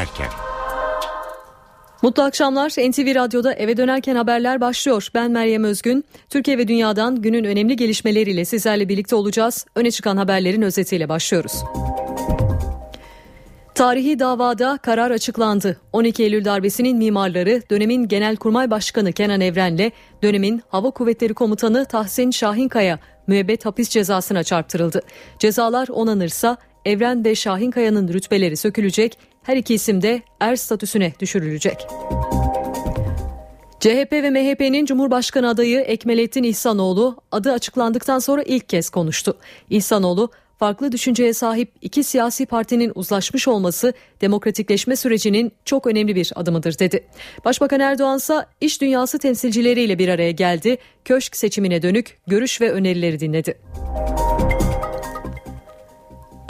dönerken. Mutlu akşamlar. NTV Radyo'da eve dönerken haberler başlıyor. Ben Meryem Özgün. Türkiye ve dünyadan günün önemli gelişmeleriyle sizlerle birlikte olacağız. Öne çıkan haberlerin özetiyle başlıyoruz. Tarihi davada karar açıklandı. 12 Eylül darbesinin mimarları dönemin Genelkurmay Başkanı Kenan Evren'le dönemin Hava Kuvvetleri Komutanı Tahsin Şahinkaya müebbet hapis cezasına çarptırıldı. Cezalar onanırsa Evren ve Şahinkaya'nın rütbeleri sökülecek, her iki isim de er statüsüne düşürülecek. CHP ve MHP'nin Cumhurbaşkanı adayı Ekmelettin İhsanoğlu adı açıklandıktan sonra ilk kez konuştu. İhsanoğlu farklı düşünceye sahip iki siyasi partinin uzlaşmış olması demokratikleşme sürecinin çok önemli bir adımıdır dedi. Başbakan Erdoğan ise iş dünyası temsilcileriyle bir araya geldi. Köşk seçimine dönük görüş ve önerileri dinledi.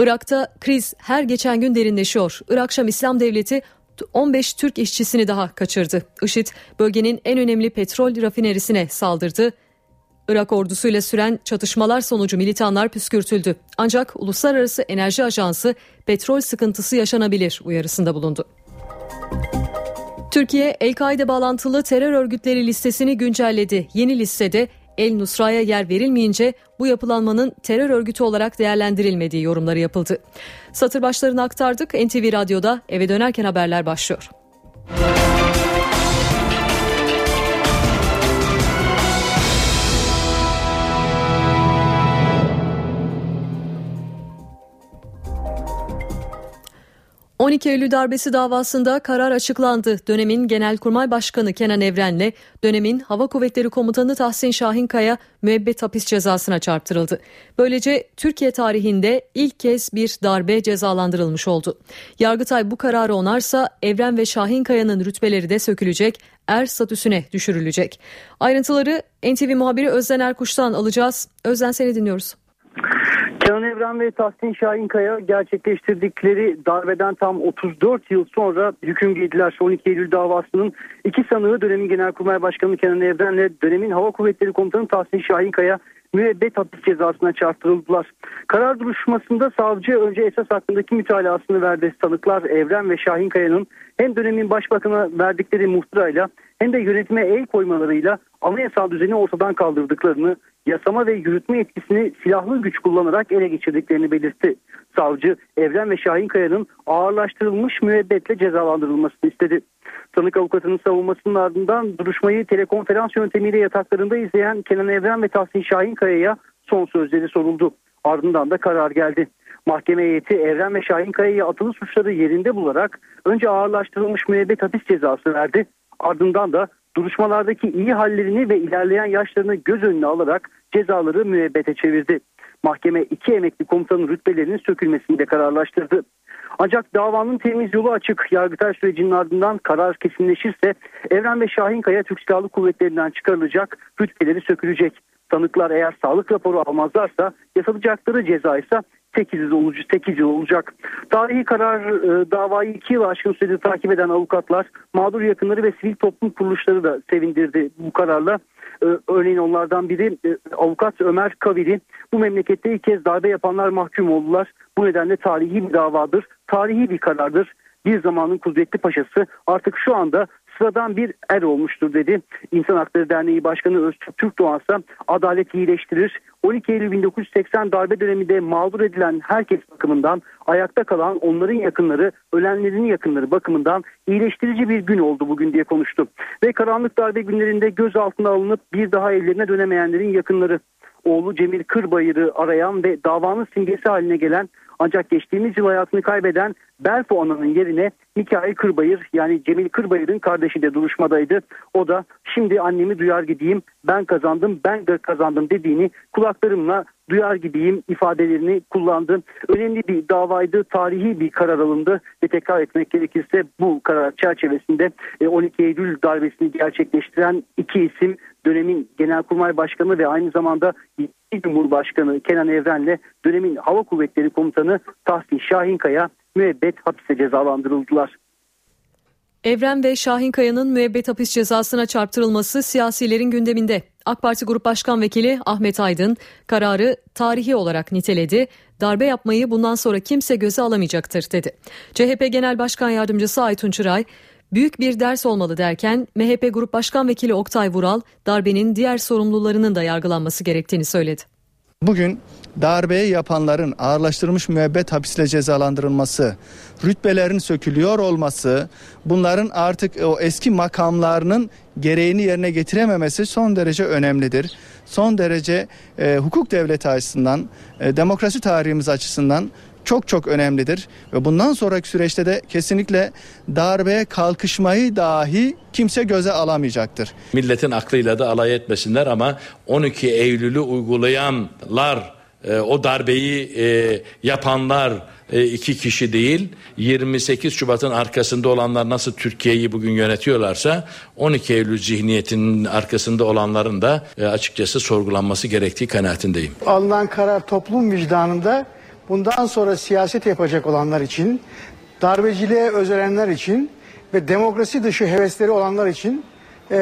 Irak'ta kriz her geçen gün derinleşiyor. Irak Şam İslam Devleti 15 Türk işçisini daha kaçırdı. IŞİD bölgenin en önemli petrol rafinerisine saldırdı. Irak ordusuyla süren çatışmalar sonucu militanlar püskürtüldü. Ancak Uluslararası Enerji Ajansı petrol sıkıntısı yaşanabilir uyarısında bulundu. Türkiye, El-Kaide bağlantılı terör örgütleri listesini güncelledi. Yeni listede El Nusra'ya yer verilmeyince bu yapılanmanın terör örgütü olarak değerlendirilmediği yorumları yapıldı. Satır başlarını aktardık. NTV Radyo'da eve dönerken haberler başlıyor. 12 Eylül darbesi davasında karar açıklandı. Dönemin Genelkurmay Başkanı Kenan Evren'le dönemin Hava Kuvvetleri Komutanı Tahsin Şahinkaya müebbet hapis cezasına çarptırıldı. Böylece Türkiye tarihinde ilk kez bir darbe cezalandırılmış oldu. Yargıtay bu kararı onarsa Evren ve Şahinkaya'nın rütbeleri de sökülecek, er statüsüne düşürülecek. Ayrıntıları NTV muhabiri Özden Erkuş'tan alacağız. Özden seni dinliyoruz. Kenan Evren ve Tahsin Şahinkaya gerçekleştirdikleri darbeden tam 34 yıl sonra hüküm giydiler. 12 Eylül davasının iki sanığı dönemin Genelkurmay Başkanı Kenan Evren ile dönemin Hava Kuvvetleri Komutanı Tahsin Şahinkaya müebbet hapis cezasına çarptırıldılar. Karar duruşmasında savcı önce esas hakkındaki mütalasını verdi. Sanıklar Evren ve Şahinkaya'nın hem dönemin başbakanına verdikleri muhtırayla hem de yönetime el koymalarıyla anayasal düzeni ortadan kaldırdıklarını yasama ve yürütme etkisini silahlı güç kullanarak ele geçirdiklerini belirtti. Savcı Evren ve Şahinkaya'nın ağırlaştırılmış müebbetle cezalandırılmasını istedi. Sanık avukatının savunmasının ardından duruşmayı telekonferans yöntemiyle yataklarında izleyen Kenan Evren ve Tahsin Şahinkaya'ya son sözleri soruldu. Ardından da karar geldi. Mahkeme heyeti Evren ve Şahinkaya'ya atılı suçları yerinde bularak önce ağırlaştırılmış müebbet hapis cezası verdi. Ardından da duruşmalardaki iyi hallerini ve ilerleyen yaşlarını göz önüne alarak cezaları müebbete çevirdi. Mahkeme iki emekli komutanın rütbelerinin sökülmesini de kararlaştırdı. Ancak davanın temiz yolu açık. Yargıtay sürecinin ardından karar kesinleşirse Evren ve Şahinkaya Türk Silahlı Kuvvetleri'nden çıkarılacak, rütbeleri sökülecek. Tanıklar eğer sağlık raporu almazlarsa yasalacakları ceza ise 8 yıl olacak. 8 yıl olacak. Tarihi karar e, davayı 2 yıl aşkın süredir takip eden avukatlar, mağdur yakınları ve sivil toplum kuruluşları da sevindirdi bu kararla. E, örneğin onlardan biri e, avukat Ömer Kavili bu memlekette ilk kez darbe yapanlar mahkum oldular. Bu nedenle tarihi bir davadır, tarihi bir karardır. Bir zamanın kudretli paşası artık şu anda sıradan bir er olmuştur dedi. İnsan Hakları Derneği Başkanı Öztürk Türkdoğan ise adalet iyileştirir. 12 Eylül 1980 darbe döneminde mağdur edilen herkes bakımından ayakta kalan onların yakınları, ölenlerin yakınları bakımından iyileştirici bir gün oldu bugün diye konuştu. Ve karanlık darbe günlerinde gözaltına alınıp bir daha evlerine dönemeyenlerin yakınları oğlu Cemil Kırbayır'ı arayan ve davanın simgesi haline gelen ancak geçtiğimiz yıl hayatını kaybeden Belfo Ana'nın yerine Mikail Kırbayır yani Cemil Kırbayır'ın kardeşi de duruşmadaydı. O da şimdi annemi duyar gideyim ben kazandım ben de kazandım dediğini kulaklarımla duyar gibiyim ifadelerini kullandı. Önemli bir davaydı, tarihi bir karar alındı ve tekrar etmek gerekirse bu karar çerçevesinde 12 e, Eylül darbesini gerçekleştiren iki isim dönemin Genelkurmay Başkanı ve aynı zamanda Cumhurbaşkanı Kenan Evren'le dönemin Hava Kuvvetleri Komutanı Tahsin Şahinkaya müebbet hapise cezalandırıldılar. Evren ve Şahin Kaya'nın müebbet hapis cezasına çarptırılması siyasilerin gündeminde. AK Parti Grup Başkan Vekili Ahmet Aydın kararı tarihi olarak niteledi. Darbe yapmayı bundan sonra kimse göze alamayacaktır dedi. CHP Genel Başkan Yardımcısı Aytun Çıray büyük bir ders olmalı derken MHP Grup Başkan Vekili Oktay Vural darbenin diğer sorumlularının da yargılanması gerektiğini söyledi. Bugün darbeyi yapanların ağırlaştırılmış müebbet hapisle cezalandırılması, rütbelerin sökülüyor olması, bunların artık o eski makamlarının gereğini yerine getirememesi son derece önemlidir. Son derece e, hukuk devleti açısından, e, demokrasi tarihimiz açısından çok çok önemlidir ve bundan sonraki süreçte de kesinlikle darbeye kalkışmayı dahi kimse göze alamayacaktır. Milletin aklıyla da alay etmesinler ama 12 Eylül'ü uygulayanlar e, o darbeyi e, yapanlar e, iki kişi değil 28 Şubat'ın arkasında olanlar nasıl Türkiye'yi bugün yönetiyorlarsa 12 Eylül zihniyetinin arkasında olanların da e, açıkçası sorgulanması gerektiği kanaatindeyim. Alınan karar toplum vicdanında bundan sonra siyaset yapacak olanlar için, darbeciliğe özelenler için ve demokrasi dışı hevesleri olanlar için e,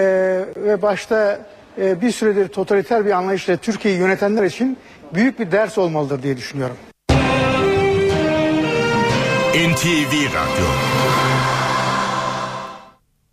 ve başta e, bir süredir totaliter bir anlayışla Türkiye'yi yönetenler için büyük bir ders olmalıdır diye düşünüyorum. NTV Radyo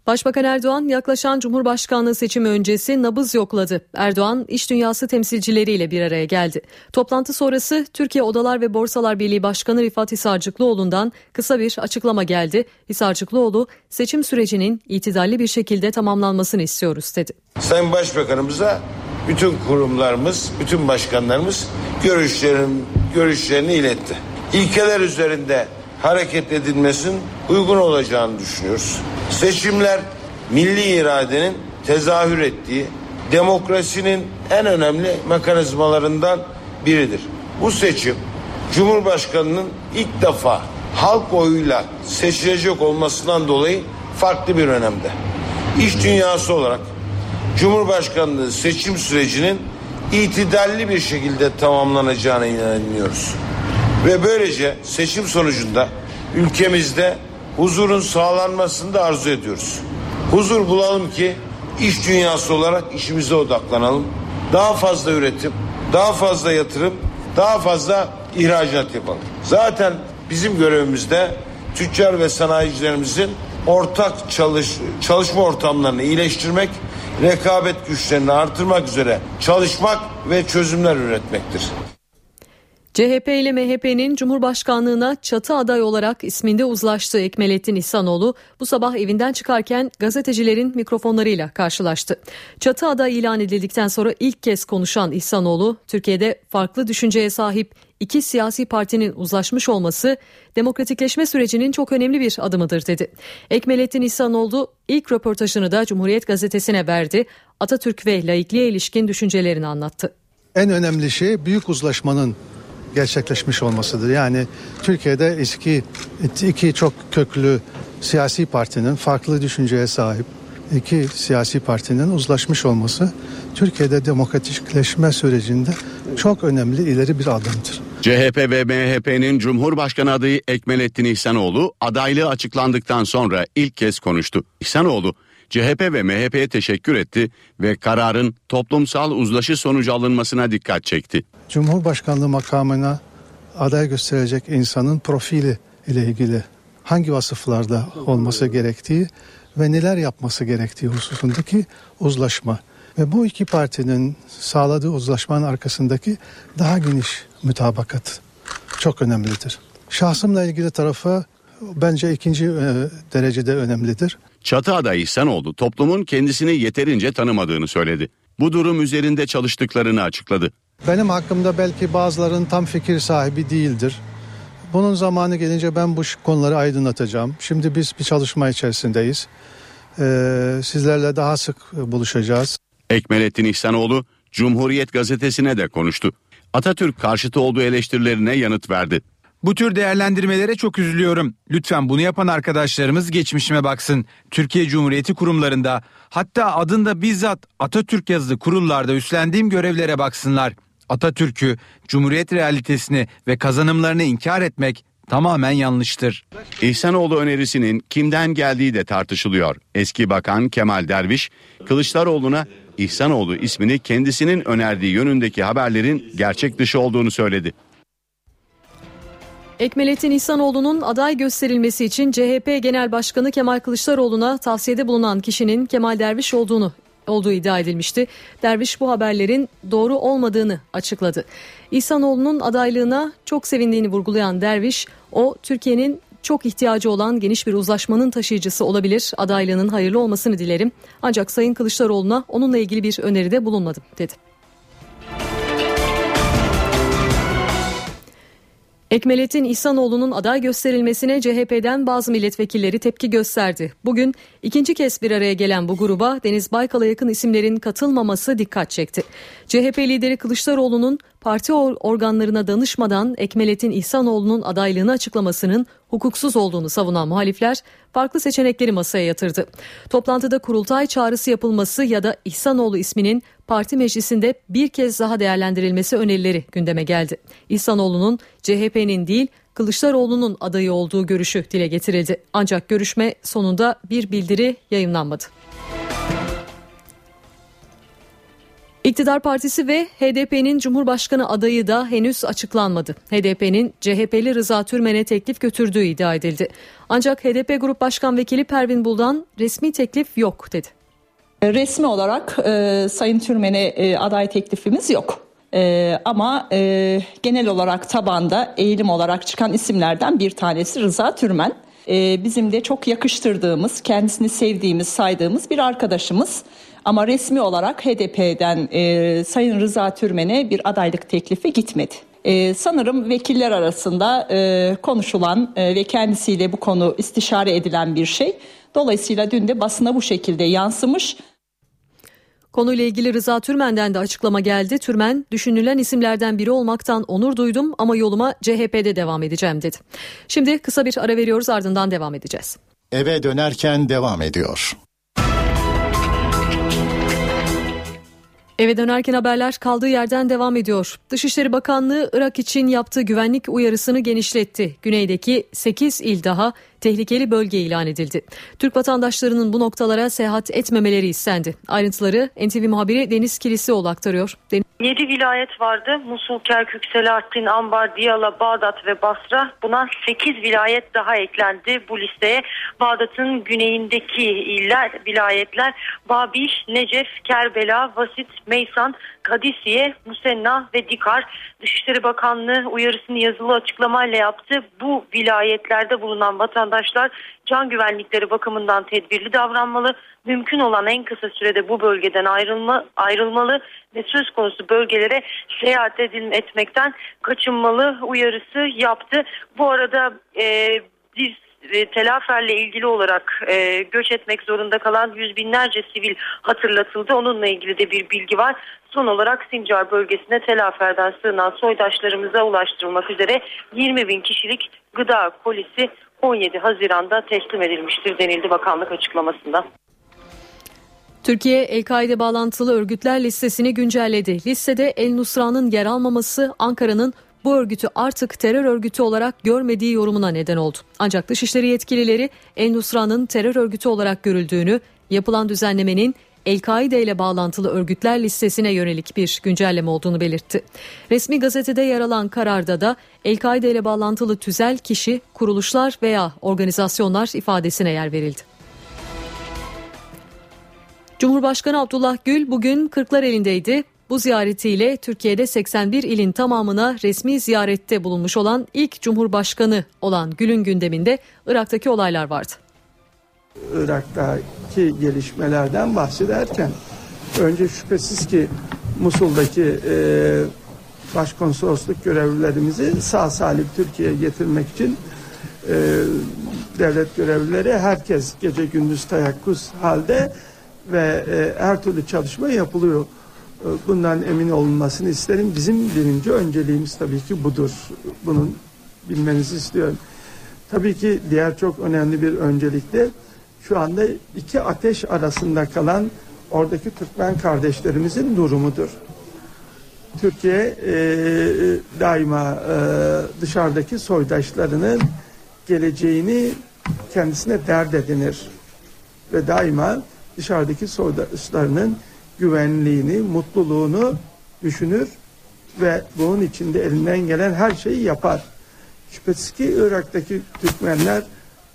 Başbakan Erdoğan yaklaşan Cumhurbaşkanlığı seçimi öncesi nabız yokladı. Erdoğan iş dünyası temsilcileriyle bir araya geldi. Toplantı sonrası Türkiye Odalar ve Borsalar Birliği Başkanı Rifat Hisarcıklıoğlu'ndan kısa bir açıklama geldi. Hisarcıklıoğlu seçim sürecinin itidalli bir şekilde tamamlanmasını istiyoruz dedi. Sayın Başbakanımıza bütün kurumlarımız, bütün başkanlarımız görüşlerin, görüşlerini iletti. İlkeler üzerinde hareket edilmesinin uygun olacağını düşünüyoruz. Seçimler milli iradenin tezahür ettiği demokrasinin en önemli mekanizmalarından biridir. Bu seçim Cumhurbaşkanının ilk defa halk oyuyla seçilecek olmasından dolayı farklı bir önemde. İş dünyası olarak Cumhurbaşkanlığı seçim sürecinin itidalli bir şekilde tamamlanacağına inanıyoruz. Ve böylece seçim sonucunda ülkemizde huzurun sağlanmasını da arzu ediyoruz. Huzur bulalım ki iş dünyası olarak işimize odaklanalım. Daha fazla üretim, daha fazla yatırım, daha fazla ihracat yapalım. Zaten bizim görevimizde tüccar ve sanayicilerimizin ortak çalış, çalışma ortamlarını iyileştirmek, rekabet güçlerini artırmak üzere çalışmak ve çözümler üretmektir. CHP ile MHP'nin Cumhurbaşkanlığına çatı aday olarak isminde uzlaştığı Ekmelettin İhsanoğlu bu sabah evinden çıkarken gazetecilerin mikrofonlarıyla karşılaştı. Çatı aday ilan edildikten sonra ilk kez konuşan İhsanoğlu, Türkiye'de farklı düşünceye sahip iki siyasi partinin uzlaşmış olması demokratikleşme sürecinin çok önemli bir adımıdır dedi. Ekmelettin İhsanoğlu ilk röportajını da Cumhuriyet Gazetesi'ne verdi. Atatürk ve laikliğe ilişkin düşüncelerini anlattı. En önemli şey büyük uzlaşmanın gerçekleşmiş olmasıdır. Yani Türkiye'de eski iki çok köklü siyasi partinin farklı düşünceye sahip iki siyasi partinin uzlaşmış olması Türkiye'de demokratikleşme sürecinde çok önemli ileri bir adımdır. CHP ve MHP'nin Cumhurbaşkanı adayı Ekmelettin İhsanoğlu adaylığı açıklandıktan sonra ilk kez konuştu. İhsanoğlu CHP ve MHP'ye teşekkür etti ve kararın toplumsal uzlaşı sonucu alınmasına dikkat çekti. Cumhurbaşkanlığı makamına aday gösterecek insanın profili ile ilgili hangi vasıflarda olması gerektiği ve neler yapması gerektiği hususundaki uzlaşma ve bu iki partinin sağladığı uzlaşmanın arkasındaki daha geniş mütabakat çok önemlidir. Şahsımla ilgili tarafı bence ikinci e, derecede önemlidir. Çatı adayı İhsanoğlu toplumun kendisini yeterince tanımadığını söyledi. Bu durum üzerinde çalıştıklarını açıkladı. Benim hakkımda belki bazıların tam fikir sahibi değildir. Bunun zamanı gelince ben bu konuları aydınlatacağım. Şimdi biz bir çalışma içerisindeyiz. Ee, sizlerle daha sık buluşacağız. Ekmelettin İhsanoğlu Cumhuriyet gazetesine de konuştu. Atatürk karşıtı olduğu eleştirilerine yanıt verdi. Bu tür değerlendirmelere çok üzülüyorum. Lütfen bunu yapan arkadaşlarımız geçmişime baksın. Türkiye Cumhuriyeti kurumlarında hatta adında bizzat Atatürk yazılı kurullarda üstlendiğim görevlere baksınlar. Atatürk'ü, Cumhuriyet realitesini ve kazanımlarını inkar etmek tamamen yanlıştır. İhsanoğlu önerisinin kimden geldiği de tartışılıyor. Eski Bakan Kemal Derviş, Kılıçdaroğlu'na İhsanoğlu ismini kendisinin önerdiği yönündeki haberlerin gerçek dışı olduğunu söyledi. Ekmelettin İhsanoğlu'nun aday gösterilmesi için CHP Genel Başkanı Kemal Kılıçdaroğlu'na tavsiyede bulunan kişinin Kemal Derviş olduğunu olduğu iddia edilmişti. Derviş bu haberlerin doğru olmadığını açıkladı. İhsanoğlu'nun adaylığına çok sevindiğini vurgulayan Derviş, o Türkiye'nin çok ihtiyacı olan geniş bir uzlaşmanın taşıyıcısı olabilir. Adaylığının hayırlı olmasını dilerim. Ancak Sayın Kılıçdaroğlu'na onunla ilgili bir öneride bulunmadım dedi. Ekmelettin İhsanoğlu'nun aday gösterilmesine CHP'den bazı milletvekilleri tepki gösterdi. Bugün ikinci kez bir araya gelen bu gruba Deniz Baykal'a yakın isimlerin katılmaması dikkat çekti. CHP lideri Kılıçdaroğlu'nun parti organlarına danışmadan Ekmelettin İhsanoğlu'nun adaylığını açıklamasının hukuksuz olduğunu savunan muhalifler farklı seçenekleri masaya yatırdı. Toplantıda kurultay çağrısı yapılması ya da İhsanoğlu isminin parti meclisinde bir kez daha değerlendirilmesi önerileri gündeme geldi. İhsanoğlu'nun CHP'nin değil Kılıçdaroğlu'nun adayı olduğu görüşü dile getirildi. Ancak görüşme sonunda bir bildiri yayınlanmadı. İktidar Partisi ve HDP'nin Cumhurbaşkanı adayı da henüz açıklanmadı. HDP'nin CHP'li Rıza Türmen'e teklif götürdüğü iddia edildi. Ancak HDP Grup Başkan Vekili Pervin Buldan resmi teklif yok dedi. Resmi olarak e, Sayın Türmen'e e, aday teklifimiz yok. E, ama e, genel olarak tabanda eğilim olarak çıkan isimlerden bir tanesi Rıza Türmen. E, bizim de çok yakıştırdığımız, kendisini sevdiğimiz, saydığımız bir arkadaşımız. Ama resmi olarak HDP'den e, Sayın Rıza Türmen'e bir adaylık teklifi gitmedi. Ee, sanırım vekiller arasında e, konuşulan e, ve kendisiyle bu konu istişare edilen bir şey. Dolayısıyla dün de basına bu şekilde yansımış. Konuyla ilgili Rıza Türmen'den de açıklama geldi. Türmen, düşünülen isimlerden biri olmaktan onur duydum ama yoluma CHP'de devam edeceğim dedi. Şimdi kısa bir ara veriyoruz ardından devam edeceğiz. Eve dönerken devam ediyor. Eve dönerken haberler kaldığı yerden devam ediyor. Dışişleri Bakanlığı Irak için yaptığı güvenlik uyarısını genişletti. Güneydeki 8 il daha tehlikeli bölge ilan edildi. Türk vatandaşlarının bu noktalara seyahat etmemeleri istendi. Ayrıntıları NTV muhabiri Deniz Kilisioğlu aktarıyor. Deniz... 7 vilayet vardı. Musul, Kerkük, Selahattin, Ambar, Diyala, Bağdat ve Basra. Buna 8 vilayet daha eklendi bu listeye. Bağdat'ın güneyindeki iller, vilayetler Babiş, Necef, Kerbela, Vasit, Meysan, Kadisiye, Musenna ve Dikar Dışişleri Bakanlığı uyarısını yazılı açıklamayla yaptı. Bu vilayetlerde bulunan vatandaşlar can güvenlikleri bakımından tedbirli davranmalı. Mümkün olan en kısa sürede bu bölgeden ayrılma, ayrılmalı ve söz konusu bölgelere seyahat edil, etmekten kaçınmalı uyarısı yaptı. Bu arada e, bir e, telaferle ilgili olarak e, göç etmek zorunda kalan yüz binlerce sivil hatırlatıldı. Onunla ilgili de bir bilgi var. Son olarak Sincar bölgesine telaferden sığınan soydaşlarımıza ulaştırılmak üzere 20 bin kişilik gıda polisi 17 Haziran'da teslim edilmiştir denildi bakanlık açıklamasında. Türkiye El-Kaide bağlantılı örgütler listesini güncelledi. Listede El Nusra'nın yer almaması Ankara'nın bu örgütü artık terör örgütü olarak görmediği yorumuna neden oldu. Ancak dışişleri yetkilileri El Nusra'nın terör örgütü olarak görüldüğünü, yapılan düzenlemenin El-Kaide ile bağlantılı örgütler listesine yönelik bir güncelleme olduğunu belirtti. Resmi gazetede yer alan kararda da El-Kaide ile bağlantılı tüzel kişi, kuruluşlar veya organizasyonlar ifadesine yer verildi. Cumhurbaşkanı Abdullah Gül bugün Kırklareli'ndeydi. Bu ziyaretiyle Türkiye'de 81 ilin tamamına resmi ziyarette bulunmuş olan ilk Cumhurbaşkanı olan Gül'ün gündeminde Irak'taki olaylar vardı. Irak'taki gelişmelerden bahsederken önce şüphesiz ki Musul'daki e, başkonsolosluk görevlilerimizi sağ salim Türkiye'ye getirmek için e, devlet görevlileri herkes gece gündüz tayakkuz halde ve e, her türlü çalışma yapılıyor. E, bundan emin olunmasını isterim. Bizim birinci önceliğimiz tabii ki budur. Bunun bilmenizi istiyorum. Tabii ki diğer çok önemli bir öncelik de şu anda iki ateş arasında kalan oradaki Türkmen kardeşlerimizin durumudur. Türkiye e, daima e, dışarıdaki soydaşlarının geleceğini kendisine dert edinir ve daima dışarıdaki soydaşlarının güvenliğini, mutluluğunu düşünür ve bunun içinde elinden gelen her şeyi yapar. Şüphesiz ki Irak'taki Türkmenler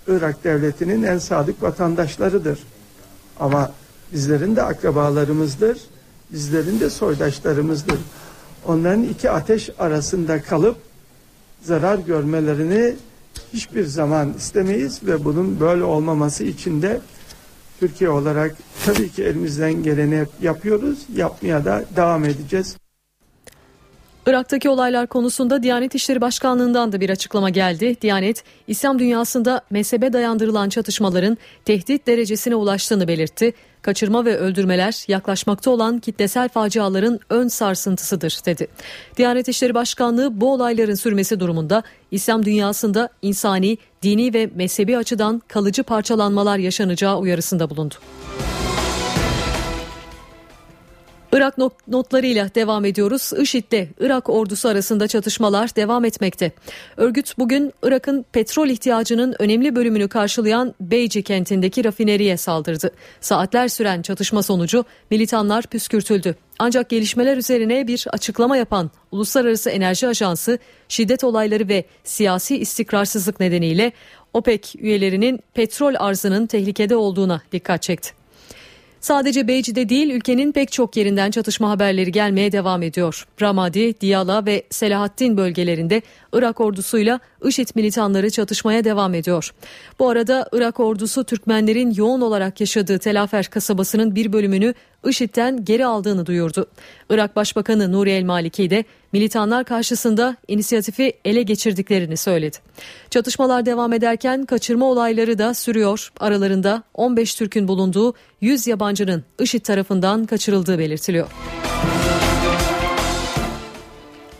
Irak devletinin en sadık vatandaşlarıdır. Ama bizlerin de akrabalarımızdır, bizlerin de soydaşlarımızdır. Onların iki ateş arasında kalıp zarar görmelerini hiçbir zaman istemeyiz ve bunun böyle olmaması için de Türkiye olarak tabii ki elimizden geleni yapıyoruz, yapmaya da devam edeceğiz. Irak'taki olaylar konusunda Diyanet İşleri Başkanlığı'ndan da bir açıklama geldi. Diyanet, İslam dünyasında mezhebe dayandırılan çatışmaların tehdit derecesine ulaştığını belirtti. Kaçırma ve öldürmeler yaklaşmakta olan kitlesel faciaların ön sarsıntısıdır dedi. Diyanet İşleri Başkanlığı bu olayların sürmesi durumunda İslam dünyasında insani, dini ve mezhebi açıdan kalıcı parçalanmalar yaşanacağı uyarısında bulundu. Irak notlarıyla devam ediyoruz. IŞİD'le Irak ordusu arasında çatışmalar devam etmekte. Örgüt bugün Irak'ın petrol ihtiyacının önemli bölümünü karşılayan Beyci kentindeki rafineriye saldırdı. Saatler süren çatışma sonucu militanlar püskürtüldü. Ancak gelişmeler üzerine bir açıklama yapan Uluslararası Enerji Ajansı şiddet olayları ve siyasi istikrarsızlık nedeniyle OPEC üyelerinin petrol arzının tehlikede olduğuna dikkat çekti. Sadece Beyci'de değil ülkenin pek çok yerinden çatışma haberleri gelmeye devam ediyor. Ramadi, Diyala ve Selahattin bölgelerinde Irak ordusuyla IŞİD militanları çatışmaya devam ediyor. Bu arada Irak ordusu Türkmenlerin yoğun olarak yaşadığı Telafer kasabasının bir bölümünü IŞİD'den geri aldığını duyurdu. Irak Başbakanı Nuri El Maliki de militanlar karşısında inisiyatifi ele geçirdiklerini söyledi. Çatışmalar devam ederken kaçırma olayları da sürüyor. Aralarında 15 Türk'ün bulunduğu 100 yabancının IŞİD tarafından kaçırıldığı belirtiliyor.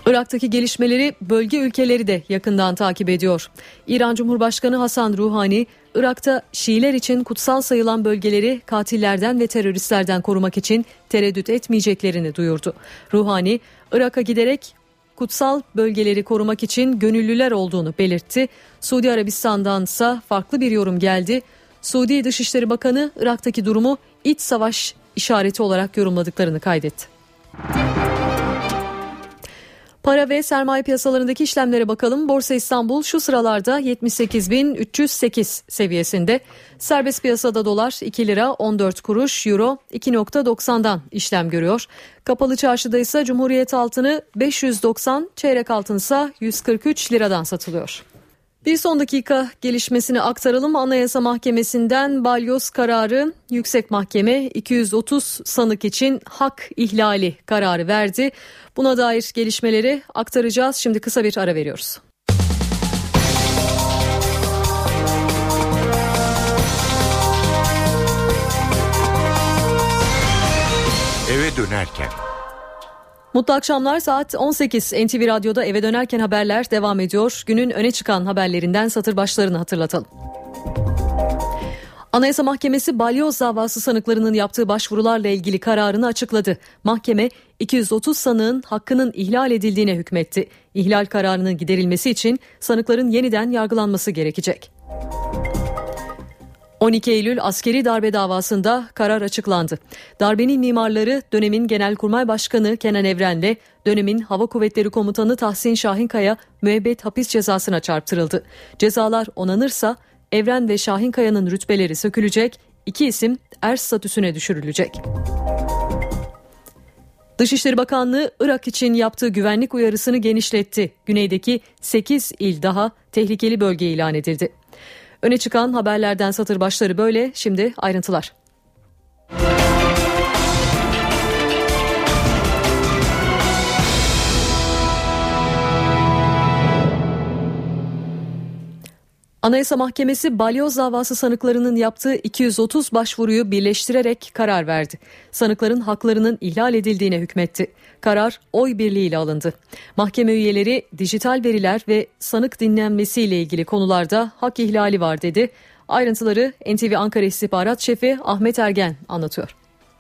Irak'taki gelişmeleri bölge ülkeleri de yakından takip ediyor. İran Cumhurbaşkanı Hasan Ruhani, Irak'ta Şiiler için kutsal sayılan bölgeleri katillerden ve teröristlerden korumak için tereddüt etmeyeceklerini duyurdu. Ruhani, Irak'a giderek kutsal bölgeleri korumak için gönüllüler olduğunu belirtti. Suudi Arabistan'dan ise farklı bir yorum geldi. Suudi Dışişleri Bakanı Irak'taki durumu iç savaş işareti olarak yorumladıklarını kaydetti. Para ve sermaye piyasalarındaki işlemlere bakalım. Borsa İstanbul şu sıralarda 78.308 seviyesinde. Serbest piyasada dolar 2 lira 14 kuruş, euro 2.90'dan işlem görüyor. Kapalı çarşıda ise Cumhuriyet altını 590, çeyrek altın ise 143 liradan satılıyor. Bir son dakika gelişmesini aktaralım. Anayasa Mahkemesi'nden balyoz kararı Yüksek Mahkeme 230 sanık için hak ihlali kararı verdi. Buna dair gelişmeleri aktaracağız. Şimdi kısa bir ara veriyoruz. Eve dönerken Mutlu akşamlar saat 18 NTV Radyo'da eve dönerken haberler devam ediyor. Günün öne çıkan haberlerinden satır başlarını hatırlatalım. Anayasa Mahkemesi balyoz davası sanıklarının yaptığı başvurularla ilgili kararını açıkladı. Mahkeme 230 sanığın hakkının ihlal edildiğine hükmetti. İhlal kararının giderilmesi için sanıkların yeniden yargılanması gerekecek. 12 Eylül askeri darbe davasında karar açıklandı. Darbenin mimarları dönemin Genelkurmay Başkanı Kenan Evren'le dönemin Hava Kuvvetleri Komutanı Tahsin Şahinkaya müebbet hapis cezasına çarptırıldı. Cezalar onanırsa Evren ve Şahinkaya'nın rütbeleri sökülecek, iki isim er statüsüne düşürülecek. Dışişleri Bakanlığı Irak için yaptığı güvenlik uyarısını genişletti. Güneydeki 8 il daha tehlikeli bölge ilan edildi. Öne çıkan haberlerden satır başları böyle. Şimdi ayrıntılar. Anayasa Mahkemesi balyoz davası sanıklarının yaptığı 230 başvuruyu birleştirerek karar verdi. Sanıkların haklarının ihlal edildiğine hükmetti. Karar oy birliğiyle alındı. Mahkeme üyeleri dijital veriler ve sanık dinlenmesiyle ilgili konularda hak ihlali var dedi. Ayrıntıları NTV Ankara İstihbarat Şefi Ahmet Ergen anlatıyor.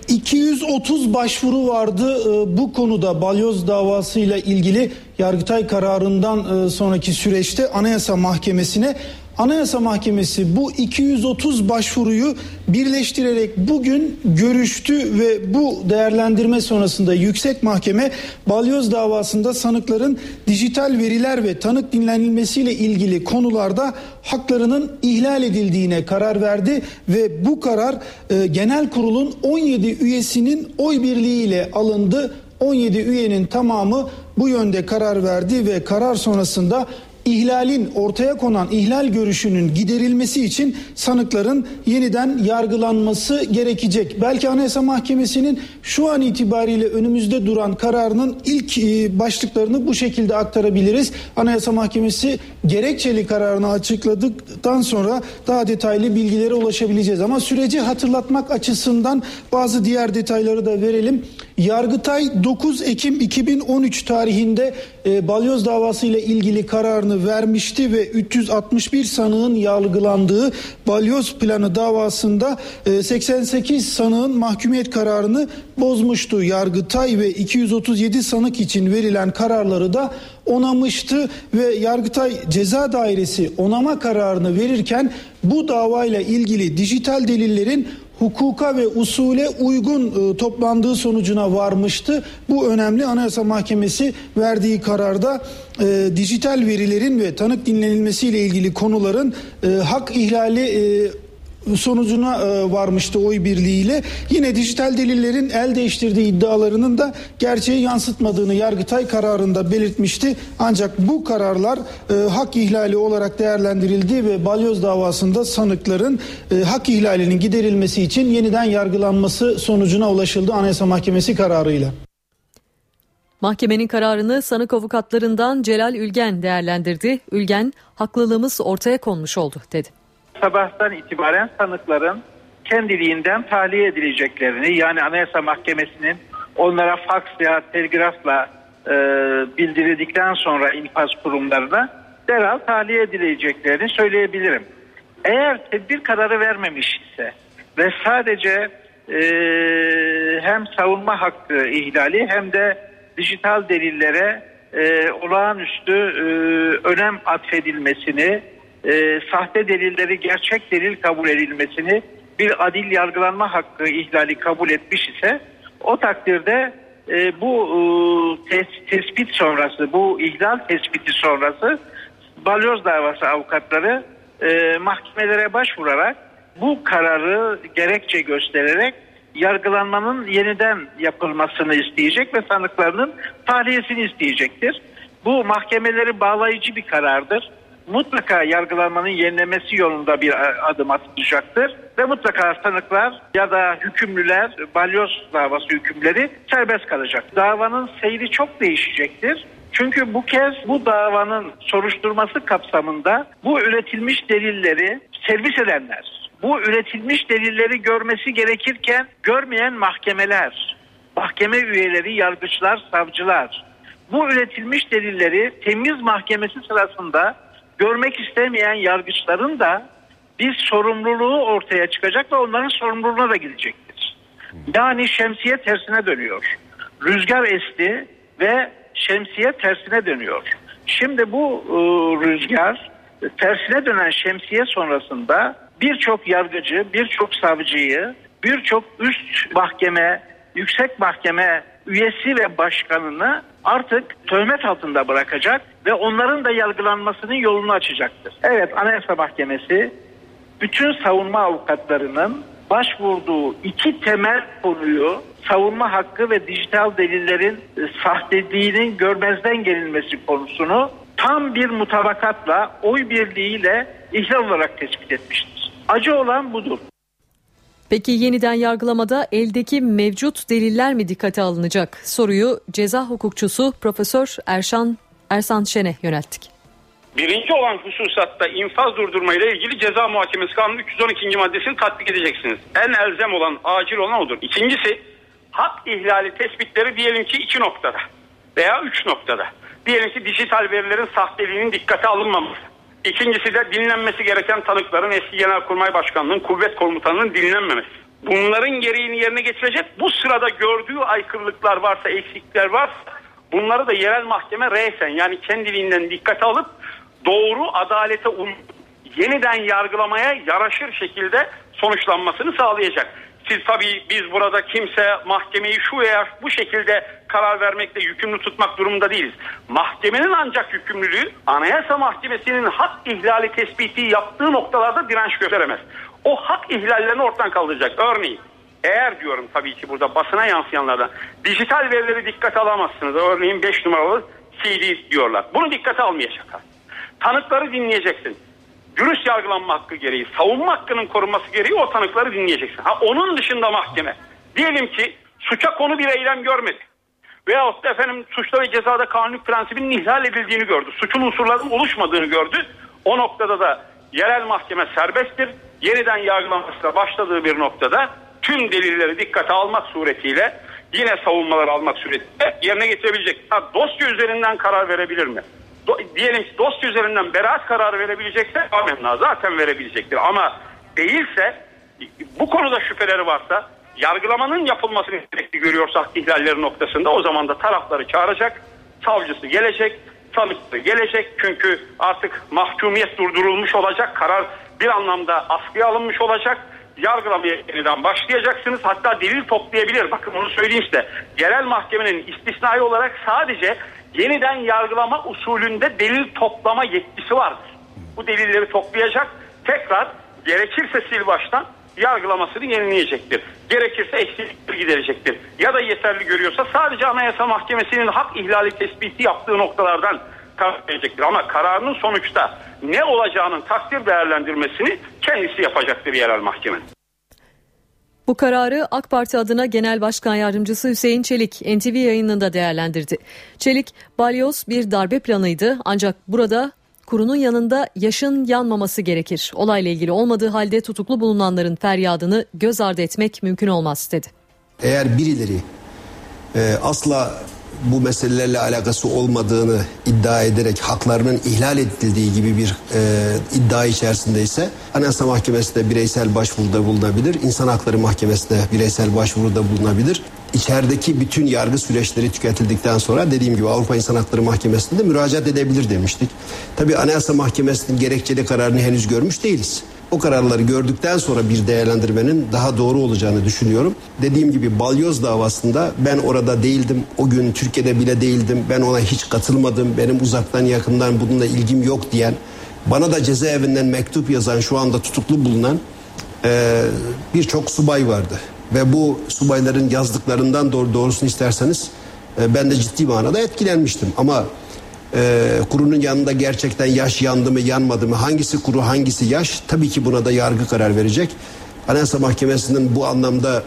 230 başvuru vardı e, bu konuda balyoz davasıyla ilgili Yargıtay kararından e, sonraki süreçte Anayasa Mahkemesi'ne Anayasa Mahkemesi bu 230 başvuruyu birleştirerek bugün görüştü ve bu değerlendirme sonrasında Yüksek Mahkeme balyoz davasında sanıkların dijital veriler ve tanık dinlenilmesiyle ilgili konularda haklarının ihlal edildiğine karar verdi ve bu karar e, Genel Kurul'un 17 üyesinin oy birliğiyle alındı. 17 üyenin tamamı bu yönde karar verdi ve karar sonrasında ihlalin ortaya konan ihlal görüşünün giderilmesi için sanıkların yeniden yargılanması gerekecek. Belki Anayasa Mahkemesi'nin şu an itibariyle önümüzde duran kararının ilk e, başlıklarını bu şekilde aktarabiliriz. Anayasa Mahkemesi gerekçeli kararını açıkladıktan sonra daha detaylı bilgilere ulaşabileceğiz. Ama süreci hatırlatmak açısından bazı diğer detayları da verelim. Yargıtay 9 Ekim 2013 tarihinde e, balyoz davası ile ilgili kararını vermişti ve 361 sanığın yargılandığı balyoz planı davasında e, 88 sanığın mahkumiyet kararını bozmuştu. Yargıtay ve 237 sanık için verilen kararları da onamıştı ve Yargıtay Ceza Dairesi onama kararını verirken bu davayla ilgili dijital delillerin hukuka ve usule uygun e, toplandığı sonucuna varmıştı. Bu önemli Anayasa Mahkemesi verdiği kararda e, dijital verilerin ve tanık dinlenilmesiyle ilgili konuların e, hak ihlali e, sonucuna e, varmıştı oy birliğiyle. Yine dijital delillerin el değiştirdiği iddialarının da gerçeği yansıtmadığını Yargıtay kararında belirtmişti. Ancak bu kararlar e, hak ihlali olarak değerlendirildi ve balyoz davasında sanıkların e, hak ihlalinin giderilmesi için yeniden yargılanması sonucuna ulaşıldı Anayasa Mahkemesi kararıyla. Mahkemenin kararını sanık avukatlarından Celal Ülgen değerlendirdi. Ülgen, haklılığımız ortaya konmuş oldu dedi sabahtan itibaren sanıkların kendiliğinden tahliye edileceklerini yani Anayasa Mahkemesi'nin onlara faks veya telgrafla e, bildirildikten sonra infaz kurumlarına derhal tahliye edileceklerini söyleyebilirim. Eğer tedbir kararı vermemiş ise ve sadece e, hem savunma hakkı ihlali hem de dijital delillere e, olağanüstü e, önem atfedilmesini e, sahte delilleri gerçek delil kabul edilmesini bir adil yargılanma hakkı ihlali kabul etmiş ise o takdirde e, bu e, tes, tespit sonrası bu ihlal tespiti sonrası balyoz davası avukatları e, mahkemelere başvurarak bu kararı gerekçe göstererek yargılanmanın yeniden yapılmasını isteyecek ve sanıklarının tahliyesini isteyecektir. Bu mahkemeleri bağlayıcı bir karardır mutlaka yargılanmanın yenilemesi yolunda bir adım atılacaktır. Ve mutlaka sanıklar ya da hükümlüler, balyoz davası hükümleri serbest kalacak. Davanın seyri çok değişecektir. Çünkü bu kez bu davanın soruşturması kapsamında bu üretilmiş delilleri servis edenler, bu üretilmiş delilleri görmesi gerekirken görmeyen mahkemeler, mahkeme üyeleri, yargıçlar, savcılar, bu üretilmiş delilleri temiz mahkemesi sırasında görmek istemeyen yargıçların da bir sorumluluğu ortaya çıkacak ve onların sorumluluğuna da gidecektir. Yani şemsiye tersine dönüyor. Rüzgar esti ve şemsiye tersine dönüyor. Şimdi bu e, rüzgar tersine dönen şemsiye sonrasında birçok yargıcı, birçok savcıyı, birçok üst mahkeme, yüksek mahkeme üyesi ve başkanını artık töhmet altında bırakacak ve onların da yargılanmasının yolunu açacaktır. Evet Anayasa Mahkemesi bütün savunma avukatlarının başvurduğu iki temel konuyu savunma hakkı ve dijital delillerin sahteliğinin görmezden gelinmesi konusunu tam bir mutabakatla oy birliğiyle ihlal olarak tespit etmiştir. Acı olan budur. Peki yeniden yargılamada eldeki mevcut deliller mi dikkate alınacak? Soruyu ceza hukukçusu Profesör Erşan Ersan Şen'e yönelttik. Birinci olan hususatta infaz durdurma ile ilgili ceza muhakemesi kanunu 312. maddesini tatbik edeceksiniz. En elzem olan, acil olan odur. İkincisi hak ihlali tespitleri diyelim ki iki noktada veya üç noktada. Diyelim ki dijital verilerin sahteliğinin dikkate alınmaması. İkincisi de dinlenmesi gereken tanıkların eski Genelkurmay Başkanlığı'nın kuvvet komutanının dinlenmemesi. bunların gereğini yerine getirecek. Bu sırada gördüğü aykırılıklar varsa, eksikler varsa bunları da yerel mahkeme reysen yani kendiliğinden dikkate alıp doğru adalete uygun yeniden yargılamaya yaraşır şekilde sonuçlanmasını sağlayacak. Siz tabii biz burada kimse mahkemeyi şu veya bu şekilde karar vermekle yükümlü tutmak durumunda değiliz. Mahkemenin ancak yükümlülüğü Anayasa Mahkemesi'nin hak ihlali tespiti yaptığı noktalarda direnç gösteremez. O hak ihlallerini ortadan kaldıracak. Örneğin eğer diyorum tabii ki burada basına yansıyanlardan dijital verileri dikkate alamazsınız. Örneğin 5 numaralı CD diyorlar. Bunu dikkate almayacaklar. Tanıkları dinleyeceksin dürüst yargılanma hakkı gereği, savunma hakkının korunması gereği o tanıkları dinleyeceksin. Ha onun dışında mahkeme diyelim ki suça konu bir eylem görmedi. Veyahut da efendim suçta ve cezada kanunluk prensibinin ihlal edildiğini gördü. Suçun unsurlarının oluşmadığını gördü. O noktada da yerel mahkeme serbesttir. Yeniden yargılanmasına başladığı bir noktada tüm delilleri dikkate almak suretiyle yine savunmaları almak suretiyle yerine getirebilecek. Ha, dosya üzerinden karar verebilir mi? do, diyelim ki dosya üzerinden beraat kararı verebilecekse amenna zaten verebilecektir. Ama değilse bu konuda şüpheleri varsa yargılamanın yapılmasını gerekli görüyorsa hak ihlalleri noktasında o zaman da tarafları çağıracak, savcısı gelecek, tanıklı gelecek. Çünkü artık mahkumiyet durdurulmuş olacak, karar bir anlamda askıya alınmış olacak. Yargılamaya yeniden başlayacaksınız. Hatta delil toplayabilir. Bakın onu söyleyeyim size. Genel mahkemenin istisnai olarak sadece yeniden yargılama usulünde delil toplama yetkisi vardır. Bu delilleri toplayacak, tekrar gerekirse sil baştan yargılamasını yenileyecektir. Gerekirse eksiklikleri giderecektir. Ya da yeterli görüyorsa sadece Anayasa Mahkemesi'nin hak ihlali tespiti yaptığı noktalardan karar verecektir. Ama kararının sonuçta ne olacağının takdir değerlendirmesini kendisi yapacaktır yerel mahkemenin. Bu kararı AK Parti adına Genel Başkan Yardımcısı Hüseyin Çelik NTV yayınında değerlendirdi. Çelik, balyoz bir darbe planıydı ancak burada kurunun yanında yaşın yanmaması gerekir. Olayla ilgili olmadığı halde tutuklu bulunanların feryadını göz ardı etmek mümkün olmaz dedi. Eğer birileri e, asla bu meselelerle alakası olmadığını iddia ederek haklarının ihlal edildiği gibi bir e, iddia içerisindeyse Anayasa Mahkemesi'nde bireysel başvuruda bulunabilir. İnsan Hakları Mahkemesi'nde bireysel başvuruda bulunabilir. İçerideki bütün yargı süreçleri tüketildikten sonra dediğim gibi Avrupa İnsan Hakları Mahkemesi'nde müracaat edebilir demiştik. Tabii Anayasa Mahkemesi'nin gerekçeli kararını henüz görmüş değiliz. O kararları gördükten sonra bir değerlendirmenin daha doğru olacağını düşünüyorum. Dediğim gibi balyoz davasında ben orada değildim. O gün Türkiye'de bile değildim. Ben ona hiç katılmadım. Benim uzaktan yakından bununla ilgim yok diyen, bana da cezaevinden mektup yazan şu anda tutuklu bulunan e, birçok subay vardı. Ve bu subayların yazdıklarından doğru, doğrusunu isterseniz e, ben de ciddi manada etkilenmiştim. Ama e, kurunun yanında gerçekten yaş yandı mı yanmadı mı hangisi kuru hangisi yaş tabii ki buna da yargı karar verecek. Anayasa Mahkemesi'nin bu anlamda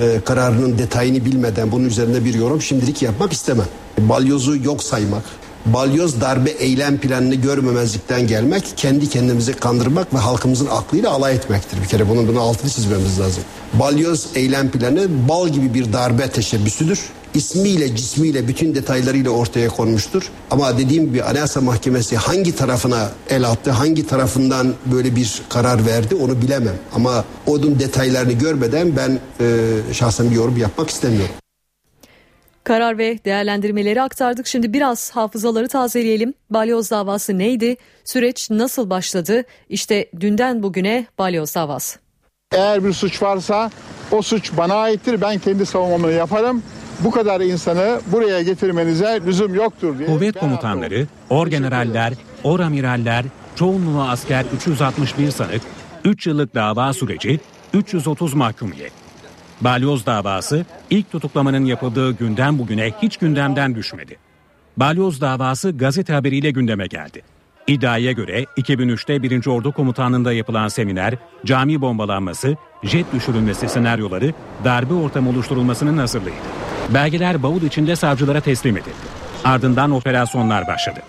e, kararının detayını bilmeden bunun üzerinde bir yorum şimdilik yapmak istemem. Balyozu yok saymak, balyoz darbe eylem planını görmemezlikten gelmek, kendi kendimizi kandırmak ve halkımızın aklıyla alay etmektir. Bir kere bunun bunu altını çizmemiz lazım. Balyoz eylem planı bal gibi bir darbe teşebbüsüdür ismiyle cismiyle bütün detaylarıyla ortaya konmuştur. Ama dediğim gibi Anayasa Mahkemesi hangi tarafına el attı, hangi tarafından böyle bir karar verdi onu bilemem. Ama onun detaylarını görmeden ben e, şahsen bir yorum yapmak istemiyorum. Karar ve değerlendirmeleri aktardık. Şimdi biraz hafızaları tazeleyelim. Balyoz davası neydi? Süreç nasıl başladı? İşte dünden bugüne balyoz davası. Eğer bir suç varsa o suç bana aittir. Ben kendi savunmamı yaparım bu kadar insanı buraya getirmenize lüzum yoktur diye. Kuvvet komutanları, orgeneraller, oramiraller, çoğunluğu asker 361 sanık, 3 yıllık dava süreci, 330 mahkumiyet. Balyoz davası ilk tutuklamanın yapıldığı günden bugüne hiç gündemden düşmedi. Balyoz davası gazete haberiyle gündeme geldi. İddiaya göre 2003'te 1. Ordu Komutanlığı'nda yapılan seminer, cami bombalanması, jet düşürülmesi senaryoları darbe ortamı oluşturulmasının hazırlığıydı. Belgeler bavul içinde savcılara teslim edildi. Ardından operasyonlar başladı.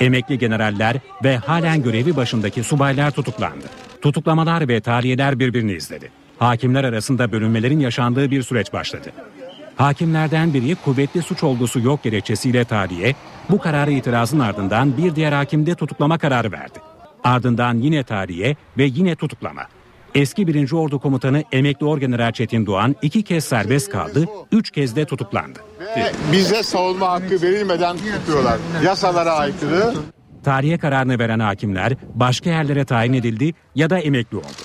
Emekli generaller ve halen görevi başındaki subaylar tutuklandı. Tutuklamalar ve tahliyeler birbirini izledi. Hakimler arasında bölünmelerin yaşandığı bir süreç başladı. Hakimlerden biri kuvvetli suç olgusu yok gerekçesiyle tahliye, bu kararı itirazın ardından bir diğer hakimde tutuklama kararı verdi. Ardından yine tahliye ve yine tutuklama. Eski 1. Ordu Komutanı Emekli Orgeneral Çetin Doğan iki kez serbest kaldı, üç kez de tutuklandı. Ve bize savunma hakkı verilmeden tutuyorlar. Yasalara aykırı. Tarihe kararını veren hakimler başka yerlere tayin edildi ya da emekli oldu.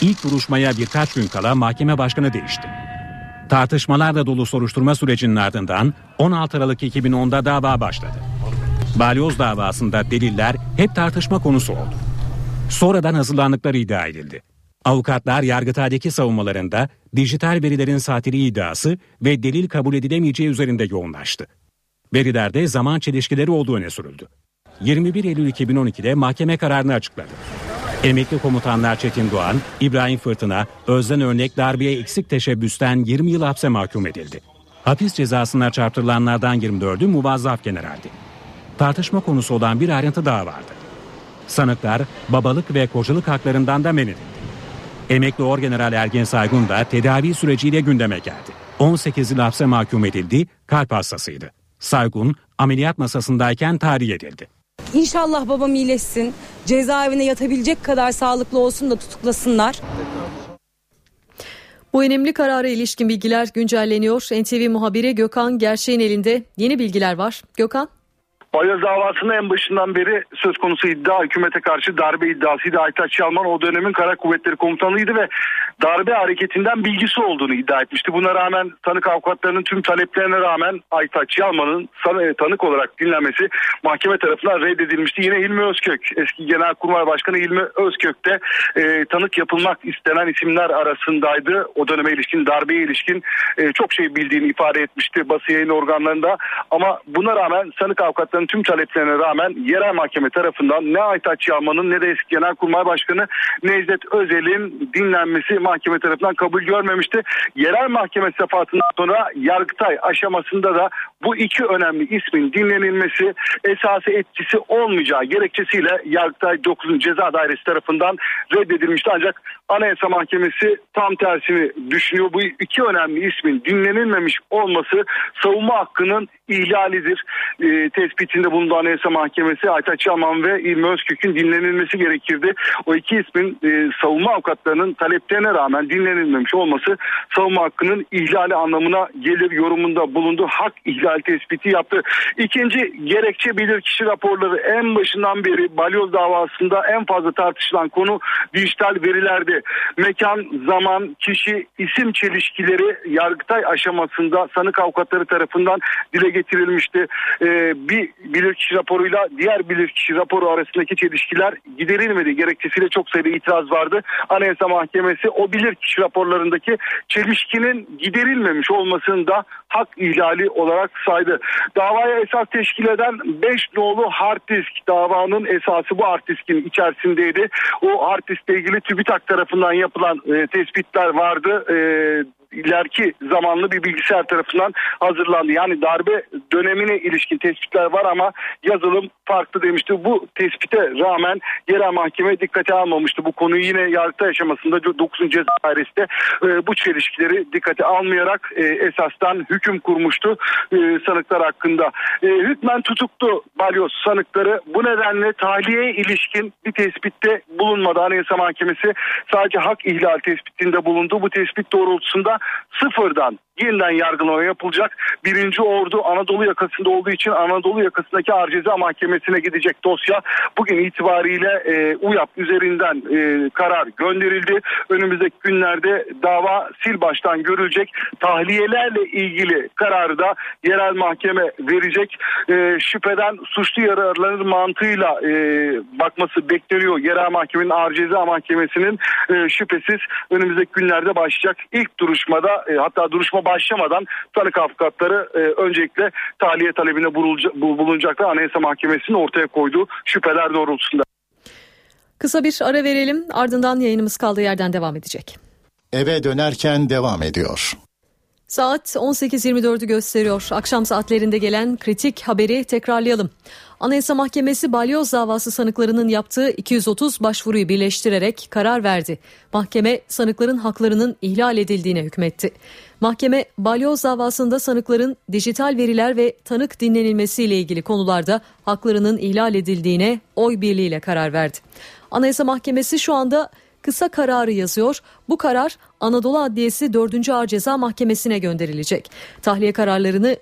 İlk duruşmaya birkaç gün kala mahkeme başkanı değişti. Tartışmalarla dolu soruşturma sürecinin ardından 16 Aralık 2010'da dava başladı. Balyoz davasında deliller hep tartışma konusu oldu. Sonradan hazırlandıkları iddia edildi. Avukatlar Yargıtay'daki savunmalarında dijital verilerin satiri iddiası ve delil kabul edilemeyeceği üzerinde yoğunlaştı. Verilerde zaman çelişkileri olduğu öne sürüldü. 21 Eylül 2012'de mahkeme kararını açıkladı. Emekli komutanlar Çetin Doğan, İbrahim Fırtına, Özden Örnek darbeye eksik teşebbüsten 20 yıl hapse mahkum edildi. Hapis cezasına çarptırılanlardan 24'ü muvazzaf generaldi. Tartışma konusu olan bir ayrıntı daha vardı. Sanıklar babalık ve kocalık haklarından da men edildi. Emekli Orgeneral Ergen Saygun da tedavi süreciyle gündeme geldi. 18 yıl hapse mahkum edildi, kalp hastasıydı. Saygun ameliyat masasındayken tahliye edildi. İnşallah babam iyileşsin. Cezaevine yatabilecek kadar sağlıklı olsun da tutuklasınlar. Bu önemli karara ilişkin bilgiler güncelleniyor. NTV muhabiri Gökhan Gerçeğin elinde yeni bilgiler var. Gökhan. Balyoz davasının en başından beri söz konusu iddia hükümete karşı darbe iddiasıydı. Aytaç Yalman o dönemin kara kuvvetleri komutanıydı ve darbe hareketinden bilgisi olduğunu iddia etmişti. Buna rağmen tanık avukatlarının tüm taleplerine rağmen Aytaç Yalman'ın tanık olarak dinlenmesi mahkeme tarafından reddedilmişti. Yine Hilmi Özkök eski Genelkurmay Başkanı Hilmi Özkök de e, tanık yapılmak istenen isimler arasındaydı. O döneme ilişkin darbeye ilişkin e, çok şey bildiğini ifade etmişti basın yayın organlarında ama buna rağmen sanık avukatlarının tüm taleplerine rağmen yerel mahkeme tarafından ne Aytaç Yalman'ın ne de eski Genelkurmay Başkanı Necdet Özel'in dinlenmesi mahkeme tarafından kabul görmemişti. Yerel mahkeme sefatından sonra Yargıtay aşamasında da bu iki önemli ismin dinlenilmesi esası etkisi olmayacağı gerekçesiyle Yargıtay 9. Ceza Dairesi tarafından reddedilmişti. Ancak Anayasa Mahkemesi tam tersini düşünüyor. Bu iki önemli ismin dinlenilmemiş olması savunma hakkının ihlalidir. E, tespitinde bulundu Anayasa Mahkemesi Aytaç Yaman ve İlmi Özkök'ün dinlenilmesi gerekirdi. O iki ismin e, savunma avukatlarının taleplerine rağmen dinlenilmemiş olması savunma hakkının ihlali anlamına gelir yorumunda bulundu. Hak ihlal tespiti yaptı. İkinci gerekçe bilirkişi raporları en başından beri balyoz davasında en fazla tartışılan konu dijital verilerdi. Mekan, zaman, kişi, isim çelişkileri yargıtay aşamasında sanık avukatları tarafından dile getirilmişti. Ee, bir bilirkişi raporuyla diğer bilirkişi raporu arasındaki çelişkiler giderilmedi. Gerekçesiyle çok sayıda itiraz vardı. Anayasa Mahkemesi o bilirkişi raporlarındaki çelişkinin giderilmemiş olmasını da hak ihlali olarak saydı. Davaya esas teşkil eden 5 nolu hard disk davanın esası bu hard diskin içerisindeydi. O hard diskle ilgili TÜBİTAK tarafından yapılan e, tespitler vardı. E, ileriki zamanlı bir bilgisayar tarafından hazırlandı. Yani darbe dönemine ilişkin tespitler var ama yazılım farklı demişti. Bu tespite rağmen yerel mahkeme dikkate almamıştı. Bu konuyu yine yargıta aşamasında 9. Ceza Dairesi de e, bu çelişkileri dikkate almayarak e, esastan hüküm kurmuştu e, sanıklar hakkında. Hükmen tutuktu balyoz sanıkları. Bu nedenle tahliyeye ilişkin bir tespitte bulunmadı. Anayasa Mahkemesi sadece hak ihlal tespitinde bulundu. Bu tespit doğrultusunda sıfırdan yeniden yargılama yapılacak. Birinci ordu Anadolu yakasında olduğu için Anadolu yakasındaki Ağır Ceza Mahkemesi'ne gidecek dosya bugün itibariyle e, UYAP üzerinden e, karar gönderildi. Önümüzdeki günlerde dava sil baştan görülecek. Tahliyelerle ilgili kararı da yerel mahkeme verecek. E, şüpheden suçlu yararlanır mantığıyla e, bakması bekleniyor. Yerel mahkemenin Ağır Ceza Mahkemesi'nin e, şüphesiz önümüzdeki günlerde başlayacak. İlk duruşmada e, hatta duruşma başlamadan tanık avukatları e, öncelikle tahliye talebine bulunacaklar. Anayasa Mahkemesi'nin ortaya koyduğu şüpheler doğrultusunda. Kısa bir ara verelim ardından yayınımız kaldığı yerden devam edecek. Eve dönerken devam ediyor. Saat 18.24'ü gösteriyor. Akşam saatlerinde gelen kritik haberi tekrarlayalım. Anayasa Mahkemesi balyoz davası sanıklarının yaptığı 230 başvuruyu birleştirerek karar verdi. Mahkeme sanıkların haklarının ihlal edildiğine hükmetti. Mahkeme balyoz davasında sanıkların dijital veriler ve tanık dinlenilmesiyle ilgili konularda haklarının ihlal edildiğine oy birliğiyle karar verdi. Anayasa Mahkemesi şu anda kısa kararı yazıyor. Bu karar Anadolu Adliyesi 4. Ağır Ceza Mahkemesi'ne gönderilecek. Tahliye kararlarını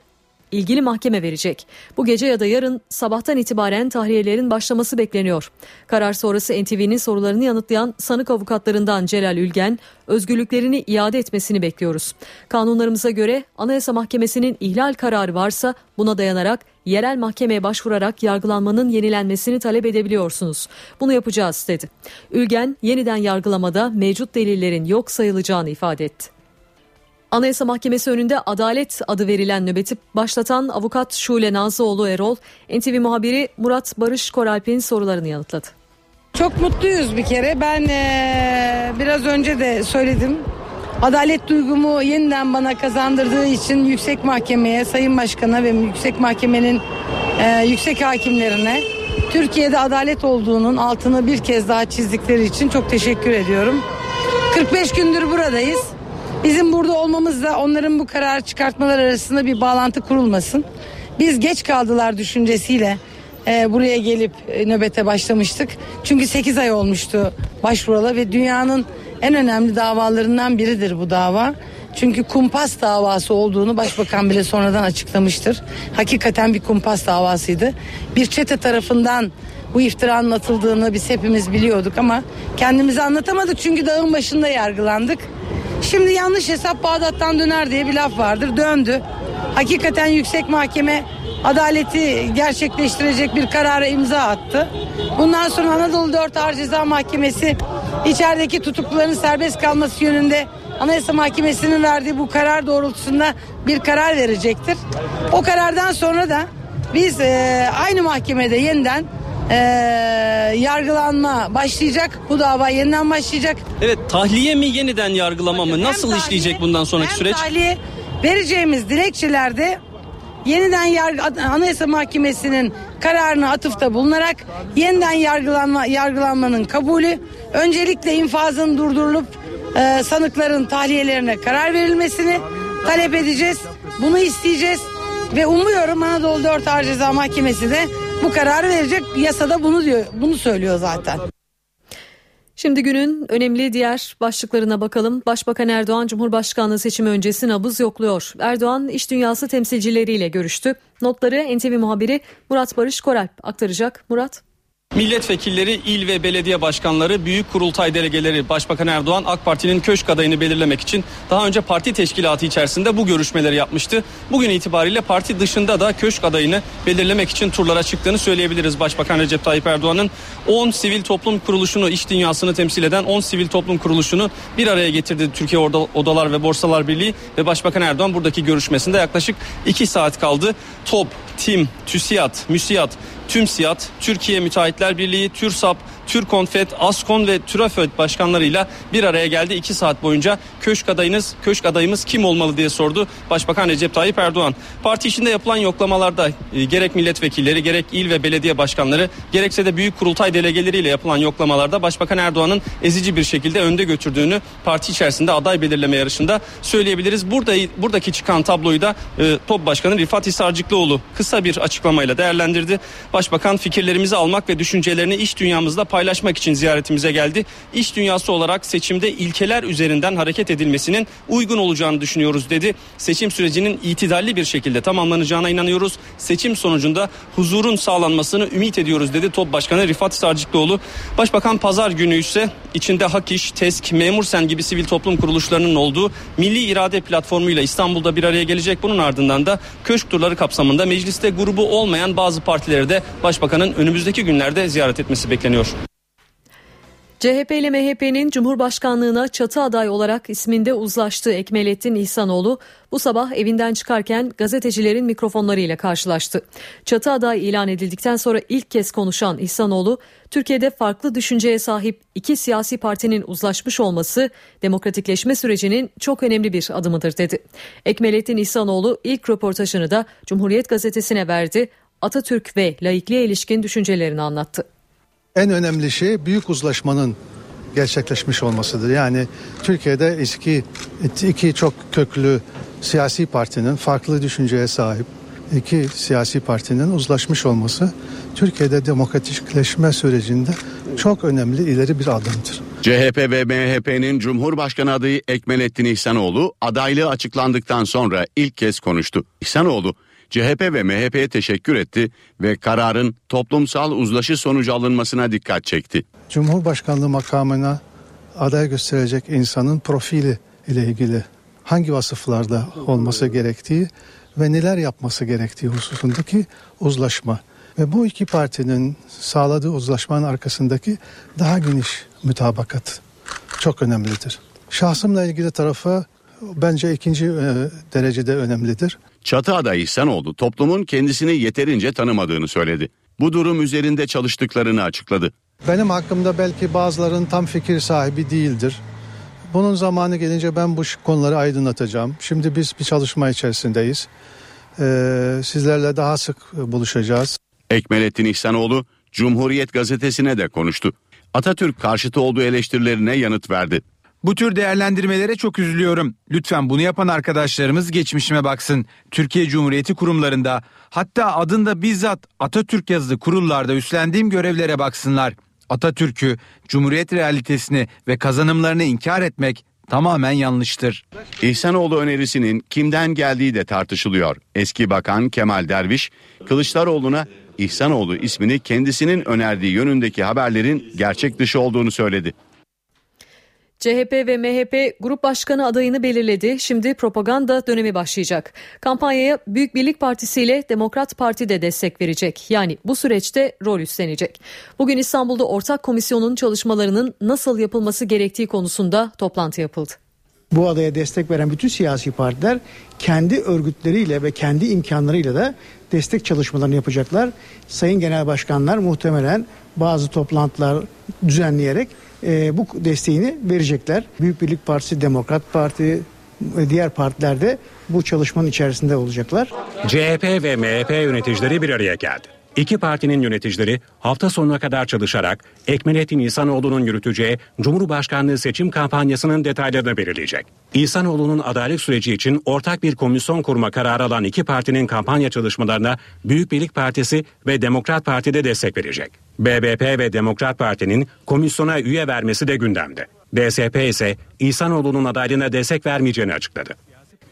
ilgili mahkeme verecek. Bu gece ya da yarın sabahtan itibaren tahliyelerin başlaması bekleniyor. Karar sonrası NTV'nin sorularını yanıtlayan sanık avukatlarından Celal Ülgen, özgürlüklerini iade etmesini bekliyoruz. Kanunlarımıza göre Anayasa Mahkemesi'nin ihlal kararı varsa buna dayanarak yerel mahkemeye başvurarak yargılanmanın yenilenmesini talep edebiliyorsunuz. Bunu yapacağız dedi. Ülgen yeniden yargılamada mevcut delillerin yok sayılacağını ifade etti. Anayasa Mahkemesi önünde adalet adı verilen nöbeti başlatan avukat Şule Nazlıoğlu Erol, NTV muhabiri Murat Barış Koralp'in sorularını yanıtladı. Çok mutluyuz bir kere. Ben eee, biraz önce de söyledim. Adalet duygumu yeniden bana kazandırdığı için Yüksek Mahkeme'ye, Sayın Başkan'a ve Yüksek Mahkeme'nin eee, yüksek hakimlerine Türkiye'de adalet olduğunun altını bir kez daha çizdikleri için çok teşekkür ediyorum. 45 gündür buradayız. Bizim burada olmamızla onların bu karar çıkartmalar arasında bir bağlantı kurulmasın. Biz geç kaldılar düşüncesiyle e, buraya gelip e, nöbete başlamıştık. Çünkü 8 ay olmuştu başvurala ve dünyanın en önemli davalarından biridir bu dava. Çünkü kumpas davası olduğunu başbakan bile sonradan açıklamıştır. Hakikaten bir kumpas davasıydı. Bir çete tarafından bu iftiranın atıldığını biz hepimiz biliyorduk ama kendimize anlatamadık çünkü dağın başında yargılandık. Şimdi yanlış hesap Bağdat'tan döner diye bir laf vardır. Döndü. Hakikaten yüksek mahkeme adaleti gerçekleştirecek bir karara imza attı. Bundan sonra Anadolu 4 Ağır Ceza Mahkemesi içerideki tutukluların serbest kalması yönünde Anayasa Mahkemesi'nin verdiği bu karar doğrultusunda bir karar verecektir. O karardan sonra da biz e, aynı mahkemede yeniden e, yargılanma başlayacak. Bu dava yeniden başlayacak. Evet tahliye mi yeniden yargılama mı? Nasıl işleyecek bundan sonraki süreç? tahliye vereceğimiz dilekçelerde yeniden yargı, Anayasa Mahkemesi'nin kararına atıfta bulunarak yeniden yargılanma yargılanmanın kabulü, öncelikle infazın durdurulup e, sanıkların tahliyelerine karar verilmesini talep edeceğiz. Bunu isteyeceğiz ve umuyorum Anadolu 4 Ağır Ceza Mahkemesi de bu kararı verecek. Yasada bunu diyor, bunu söylüyor zaten. Şimdi günün önemli diğer başlıklarına bakalım. Başbakan Erdoğan Cumhurbaşkanlığı seçimi öncesi nabız yokluyor. Erdoğan iş dünyası temsilcileriyle görüştü. Notları NTV muhabiri Murat Barış Koralp aktaracak. Murat. Milletvekilleri, il ve belediye başkanları, büyük kurultay delegeleri Başbakan Erdoğan AK Parti'nin köşk adayını belirlemek için daha önce parti teşkilatı içerisinde bu görüşmeleri yapmıştı. Bugün itibariyle parti dışında da köşk adayını belirlemek için turlara çıktığını söyleyebiliriz. Başbakan Recep Tayyip Erdoğan'ın 10 sivil toplum kuruluşunu, iş dünyasını temsil eden 10 sivil toplum kuruluşunu bir araya getirdi Türkiye Odalar ve Borsalar Birliği ve Başbakan Erdoğan buradaki görüşmesinde yaklaşık 2 saat kaldı. TOP, TİM, TÜSİAD, MÜSİAD, TÜMSİAD, Türkiye Müteahhitler Birliği, TÜRSAP, TÜRKONFET, ASKON ve TÜRAFÖD başkanlarıyla bir araya geldi. iki saat boyunca köşk adayınız, köşk adayımız kim olmalı diye sordu Başbakan Recep Tayyip Erdoğan. Parti içinde yapılan yoklamalarda e, gerek milletvekilleri, gerek il ve belediye başkanları, gerekse de büyük kurultay delegeleriyle yapılan yoklamalarda Başbakan Erdoğan'ın ezici bir şekilde önde götürdüğünü parti içerisinde aday belirleme yarışında söyleyebiliriz. Burada buradaki çıkan tabloyu da e, Top Başkanı Rifat Hisarcıklıoğlu kısa bir açıklamayla değerlendirdi. Başbakan fikirlerimizi almak ve düşüncelerini iş dünyamızda paylaşmak için ziyaretimize geldi. İş dünyası olarak seçimde ilkeler üzerinden hareket edilmesinin uygun olacağını düşünüyoruz dedi. Seçim sürecinin itidalli bir şekilde tamamlanacağına inanıyoruz. Seçim sonucunda huzurun sağlanmasını ümit ediyoruz dedi Top Başkanı Rifat Sarcıklıoğlu. Başbakan pazar günü ise içinde Hak İş, TESK, Memursen gibi sivil toplum kuruluşlarının olduğu Milli İrade Platformu'yla İstanbul'da bir araya gelecek. Bunun ardından da köşk turları kapsamında mecliste grubu olmayan bazı partileri de Başbakanın önümüzdeki günlerde ziyaret etmesi bekleniyor. CHP ile MHP'nin Cumhurbaşkanlığına çatı aday olarak isminde uzlaştığı Ekmelettin İhsanoğlu bu sabah evinden çıkarken gazetecilerin mikrofonlarıyla karşılaştı. Çatı aday ilan edildikten sonra ilk kez konuşan İhsanoğlu, Türkiye'de farklı düşünceye sahip iki siyasi partinin uzlaşmış olması demokratikleşme sürecinin çok önemli bir adımıdır dedi. Ekmelettin İhsanoğlu ilk röportajını da Cumhuriyet Gazetesi'ne verdi. Atatürk ve laikliğe ilişkin düşüncelerini anlattı. En önemli şey büyük uzlaşmanın gerçekleşmiş olmasıdır. Yani Türkiye'de eski iki çok köklü siyasi partinin farklı düşünceye sahip iki siyasi partinin uzlaşmış olması Türkiye'de demokratikleşme sürecinde çok önemli ileri bir adımdır. CHP ve MHP'nin Cumhurbaşkanı adayı Ekmelettin İhsanoğlu adaylığı açıklandıktan sonra ilk kez konuştu. İhsanoğlu CHP ve MHP'ye teşekkür etti ve kararın toplumsal uzlaşı sonucu alınmasına dikkat çekti. Cumhurbaşkanlığı makamına aday gösterecek insanın profili ile ilgili hangi vasıflarda olması gerektiği ve neler yapması gerektiği hususundaki uzlaşma ve bu iki partinin sağladığı uzlaşmanın arkasındaki daha geniş mütabakat çok önemlidir. Şahsımla ilgili tarafı bence ikinci e, derecede önemlidir. Çatı adayı İhsanoğlu toplumun kendisini yeterince tanımadığını söyledi. Bu durum üzerinde çalıştıklarını açıkladı. Benim hakkımda belki bazıların tam fikir sahibi değildir. Bunun zamanı gelince ben bu konuları aydınlatacağım. Şimdi biz bir çalışma içerisindeyiz. Ee, sizlerle daha sık buluşacağız. Ekmelettin İhsanoğlu Cumhuriyet gazetesine de konuştu. Atatürk karşıtı olduğu eleştirilerine yanıt verdi. Bu tür değerlendirmelere çok üzülüyorum. Lütfen bunu yapan arkadaşlarımız geçmişime baksın. Türkiye Cumhuriyeti kurumlarında hatta adında bizzat Atatürk yazılı kurullarda üstlendiğim görevlere baksınlar. Atatürk'ü, Cumhuriyet realitesini ve kazanımlarını inkar etmek tamamen yanlıştır. İhsanoğlu önerisinin kimden geldiği de tartışılıyor. Eski Bakan Kemal Derviş, Kılıçdaroğlu'na İhsanoğlu ismini kendisinin önerdiği yönündeki haberlerin gerçek dışı olduğunu söyledi. CHP ve MHP grup başkanı adayını belirledi. Şimdi propaganda dönemi başlayacak. Kampanyaya Büyük Birlik Partisi ile Demokrat Parti de destek verecek. Yani bu süreçte rol üstlenecek. Bugün İstanbul'da ortak komisyonun çalışmalarının nasıl yapılması gerektiği konusunda toplantı yapıldı. Bu adaya destek veren bütün siyasi partiler kendi örgütleriyle ve kendi imkanlarıyla da destek çalışmalarını yapacaklar. Sayın Genel Başkanlar muhtemelen bazı toplantılar düzenleyerek e, bu desteğini verecekler. Büyük Birlik Partisi, Demokrat Parti diğer partiler de bu çalışmanın içerisinde olacaklar. CHP ve MHP yöneticileri bir araya geldi. İki partinin yöneticileri hafta sonuna kadar çalışarak Ekmelettin İhsanoğlu'nun yürüteceği Cumhurbaşkanlığı seçim kampanyasının detaylarını belirleyecek. İhsanoğlu'nun adaylık süreci için ortak bir komisyon kurma kararı alan iki partinin kampanya çalışmalarına Büyük Birlik Partisi ve Demokrat Parti de destek verecek. BBP ve Demokrat Parti'nin komisyona üye vermesi de gündemde. DSP ise İhsanoğlu'nun adaylığına destek vermeyeceğini açıkladı.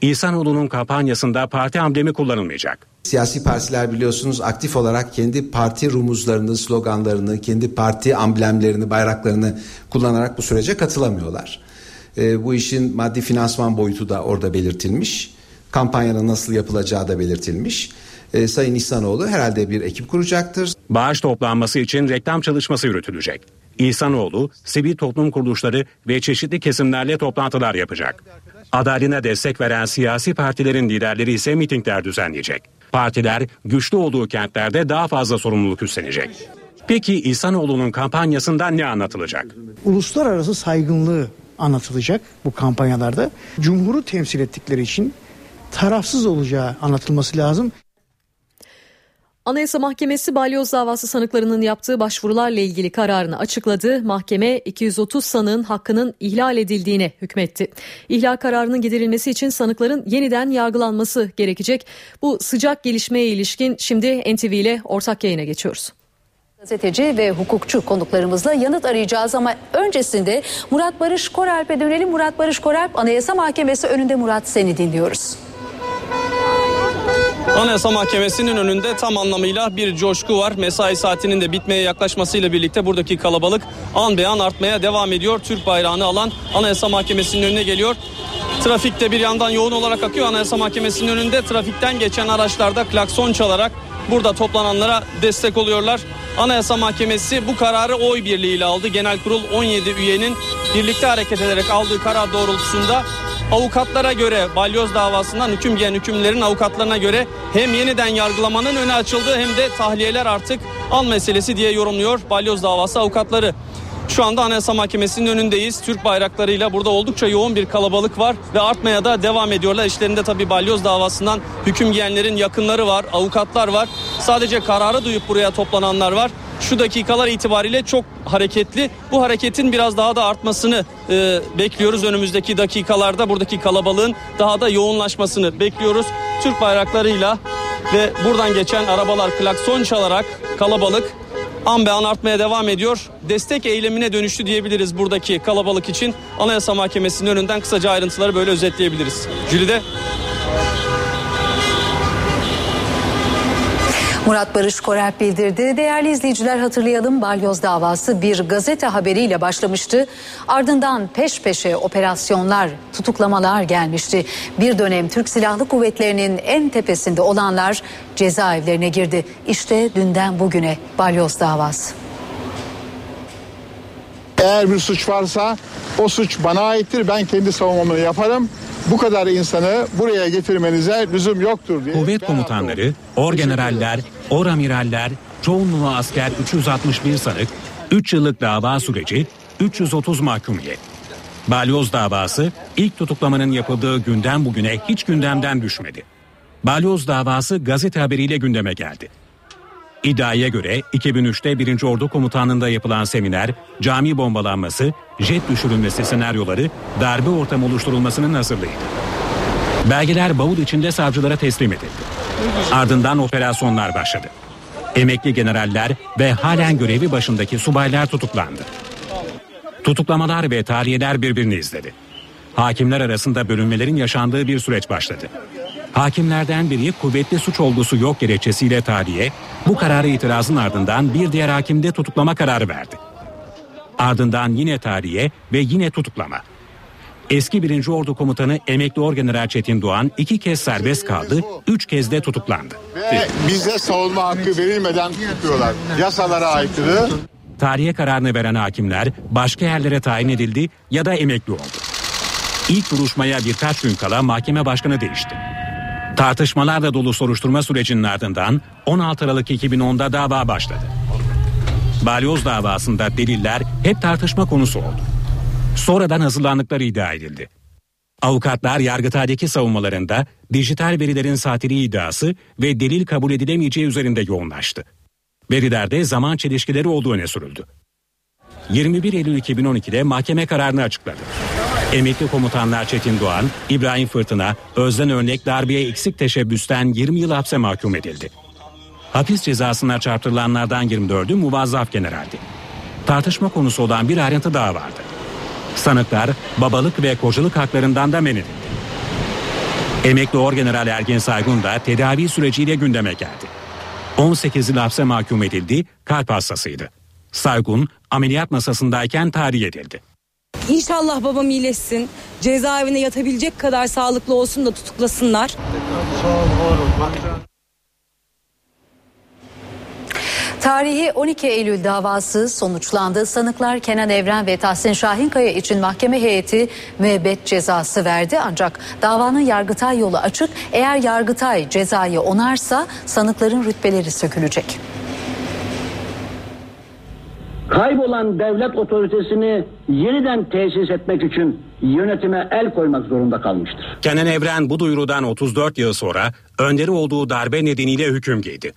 İhsanoğlu'nun kampanyasında parti amblemi kullanılmayacak. Siyasi partiler biliyorsunuz aktif olarak kendi parti rumuzlarını, sloganlarını, kendi parti amblemlerini, bayraklarını kullanarak bu sürece katılamıyorlar. E, bu işin maddi finansman boyutu da orada belirtilmiş. Kampanyanın nasıl yapılacağı da belirtilmiş. E, Sayın İhsanoğlu herhalde bir ekip kuracaktır. Bağış toplanması için reklam çalışması yürütülecek. İhsanoğlu, sivil toplum kuruluşları ve çeşitli kesimlerle toplantılar yapacak. Adaline destek veren siyasi partilerin liderleri ise mitingler düzenleyecek. Partiler güçlü olduğu kentlerde daha fazla sorumluluk üstlenecek. Peki İhsanoğlu'nun kampanyasından ne anlatılacak? Uluslararası saygınlığı anlatılacak bu kampanyalarda. Cumhuru temsil ettikleri için tarafsız olacağı anlatılması lazım. Anayasa Mahkemesi balyoz davası sanıklarının yaptığı başvurularla ilgili kararını açıkladı. Mahkeme 230 sanığın hakkının ihlal edildiğine hükmetti. İhlal kararının giderilmesi için sanıkların yeniden yargılanması gerekecek. Bu sıcak gelişmeye ilişkin şimdi NTV ile ortak yayına geçiyoruz. Gazeteci ve hukukçu konuklarımızla yanıt arayacağız ama öncesinde Murat Barış Koralp'e dönelim. Murat Barış Koralp Anayasa Mahkemesi önünde Murat seni dinliyoruz. Anayasa Mahkemesi'nin önünde tam anlamıyla bir coşku var. Mesai saatinin de bitmeye yaklaşmasıyla birlikte buradaki kalabalık an be an artmaya devam ediyor. Türk bayrağını alan Anayasa Mahkemesi'nin önüne geliyor. Trafikte bir yandan yoğun olarak akıyor. Anayasa Mahkemesi'nin önünde trafikten geçen araçlarda klakson çalarak burada toplananlara destek oluyorlar. Anayasa Mahkemesi bu kararı oy birliğiyle aldı. Genel Kurul 17 üyenin birlikte hareket ederek aldığı karar doğrultusunda avukatlara göre balyoz davasından hüküm giyen hükümlerin avukatlarına göre hem yeniden yargılamanın önü açıldı hem de tahliyeler artık an meselesi diye yorumluyor balyoz davası avukatları. Şu anda Anayasa Mahkemesi'nin önündeyiz. Türk bayraklarıyla burada oldukça yoğun bir kalabalık var ve artmaya da devam ediyorlar. İşlerinde tabii balyoz davasından hüküm giyenlerin yakınları var, avukatlar var. Sadece kararı duyup buraya toplananlar var. Şu dakikalar itibariyle çok hareketli. Bu hareketin biraz daha da artmasını e, bekliyoruz. Önümüzdeki dakikalarda buradaki kalabalığın daha da yoğunlaşmasını bekliyoruz. Türk bayraklarıyla ve buradan geçen arabalar klakson çalarak kalabalık an be an artmaya devam ediyor. Destek eylemine dönüştü diyebiliriz buradaki kalabalık için. Anayasa Mahkemesi'nin önünden kısaca ayrıntıları böyle özetleyebiliriz. Jülide. Murat Barış Koralp bildirdi. Değerli izleyiciler hatırlayalım balyoz davası bir gazete haberiyle başlamıştı. Ardından peş peşe operasyonlar, tutuklamalar gelmişti. Bir dönem Türk Silahlı Kuvvetleri'nin en tepesinde olanlar cezaevlerine girdi. İşte dünden bugüne balyoz davası. Eğer bir suç varsa o suç bana aittir. Ben kendi savunmamı yaparım. Bu kadar insanı buraya getirmenize lüzum yoktur diye. Kuvvet komutanları, orgeneraller, oramiraller, çoğunluğu asker 361 sanık, 3 yıllık dava süreci, 330 mahkumiyet. Balyoz davası ilk tutuklamanın yapıldığı günden bugüne hiç gündemden düşmedi. Balyoz davası gazete haberiyle gündeme geldi. İddiaya göre 2003'te 1. Ordu Komutanlığı'nda yapılan seminer, cami bombalanması, jet düşürülmesi senaryoları, darbe ortamı oluşturulmasının hazırlığıydı. Belgeler bavul içinde savcılara teslim edildi. Ardından operasyonlar başladı. Emekli generaller ve halen görevi başındaki subaylar tutuklandı. Tutuklamalar ve tahliyeler birbirini izledi. Hakimler arasında bölünmelerin yaşandığı bir süreç başladı. Hakimlerden biri kuvvetli suç olgusu yok gerekçesiyle tahliye, bu kararı itirazın ardından bir diğer hakimde tutuklama kararı verdi. Ardından yine tahliye ve yine tutuklama. Eski 1. Ordu Komutanı Emekli Orgeneral Çetin Doğan iki kez serbest kaldı, üç kez de tutuklandı. Ve bize savunma hakkı verilmeden tutuyorlar. Yasalara aykırı. Tahliye kararını veren hakimler başka yerlere tayin edildi ya da emekli oldu. İlk duruşmaya birkaç gün kala mahkeme başkanı değişti. Tartışmalarla dolu soruşturma sürecinin ardından 16 Aralık 2010'da dava başladı. Balyoz davasında deliller hep tartışma konusu oldu. Sonradan hazırlandıkları iddia edildi. Avukatlar Yargıtay'daki savunmalarında dijital verilerin satiri iddiası ve delil kabul edilemeyeceği üzerinde yoğunlaştı. Verilerde zaman çelişkileri olduğu öne sürüldü. 21 Eylül 2012'de mahkeme kararını açıkladı. Emekli komutanlar Çetin Doğan, İbrahim Fırtına, Özden Örnek darbeye eksik teşebbüsten 20 yıl hapse mahkum edildi. Hapis cezasına çarptırılanlardan 24'ü muvazzaf generaldi. Tartışma konusu olan bir ayrıntı daha vardı. Sanıklar babalık ve kocalık haklarından da men edildi. Emekli Orgeneral Ergen Saygun da tedavi süreciyle gündeme geldi. 18 yıl hapse mahkum edildi, kalp hastasıydı. Saygun ameliyat masasındayken tahliye edildi. İnşallah babam iyileşsin. Cezaevine yatabilecek kadar sağlıklı olsun da tutuklasınlar. Tarihi 12 Eylül davası sonuçlandı. Sanıklar Kenan Evren ve Tahsin Şahinkaya için mahkeme heyeti müebbet cezası verdi. Ancak davanın Yargıtay yolu açık. Eğer Yargıtay cezayı onarsa sanıkların rütbeleri sökülecek. Kaybolan devlet otoritesini yeniden tesis etmek için yönetime el koymak zorunda kalmıştır. Kenan Evren bu duyurudan 34 yıl sonra önderi olduğu darbe nedeniyle hüküm giydi.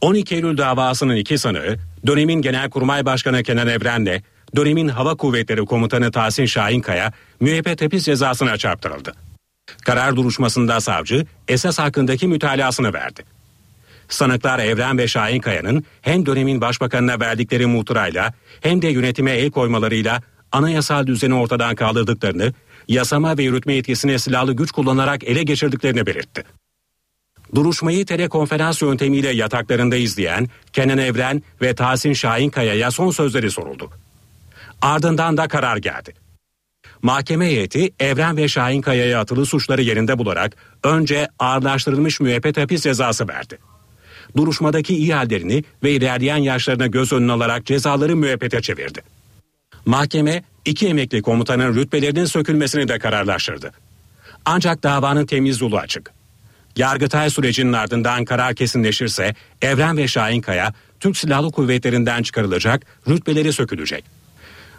12 Eylül davasının iki sanığı dönemin Genelkurmay Başkanı Kenan Evren'le dönemin Hava Kuvvetleri Komutanı Tahsin Şahinkaya müebbet hapis cezasına çarptırıldı. Karar duruşmasında savcı esas hakkındaki mütalasını verdi. Sanıklar Evren ve Şahinkaya'nın hem dönemin başbakanına verdikleri muhtırayla hem de yönetime el koymalarıyla anayasal düzeni ortadan kaldırdıklarını, yasama ve yürütme yetkisini silahlı güç kullanarak ele geçirdiklerini belirtti. Duruşmayı telekonferans yöntemiyle yataklarında izleyen Kenan Evren ve Tahsin Şahinkaya'ya son sözleri soruldu. Ardından da karar geldi. Mahkeme heyeti Evren ve Şahinkaya'ya atılı suçları yerinde bularak önce ağırlaştırılmış müebbet hapis cezası verdi. Duruşmadaki iyi hallerini ve ilerleyen yaşlarına göz önüne alarak cezaları müebbete çevirdi. Mahkeme iki emekli komutanın rütbelerinin sökülmesini de kararlaştırdı. Ancak davanın temiz yolu açık. Yargıtay sürecinin ardından karar kesinleşirse Evren ve Şahinkaya Türk Silahlı Kuvvetleri'nden çıkarılacak, rütbeleri sökülecek.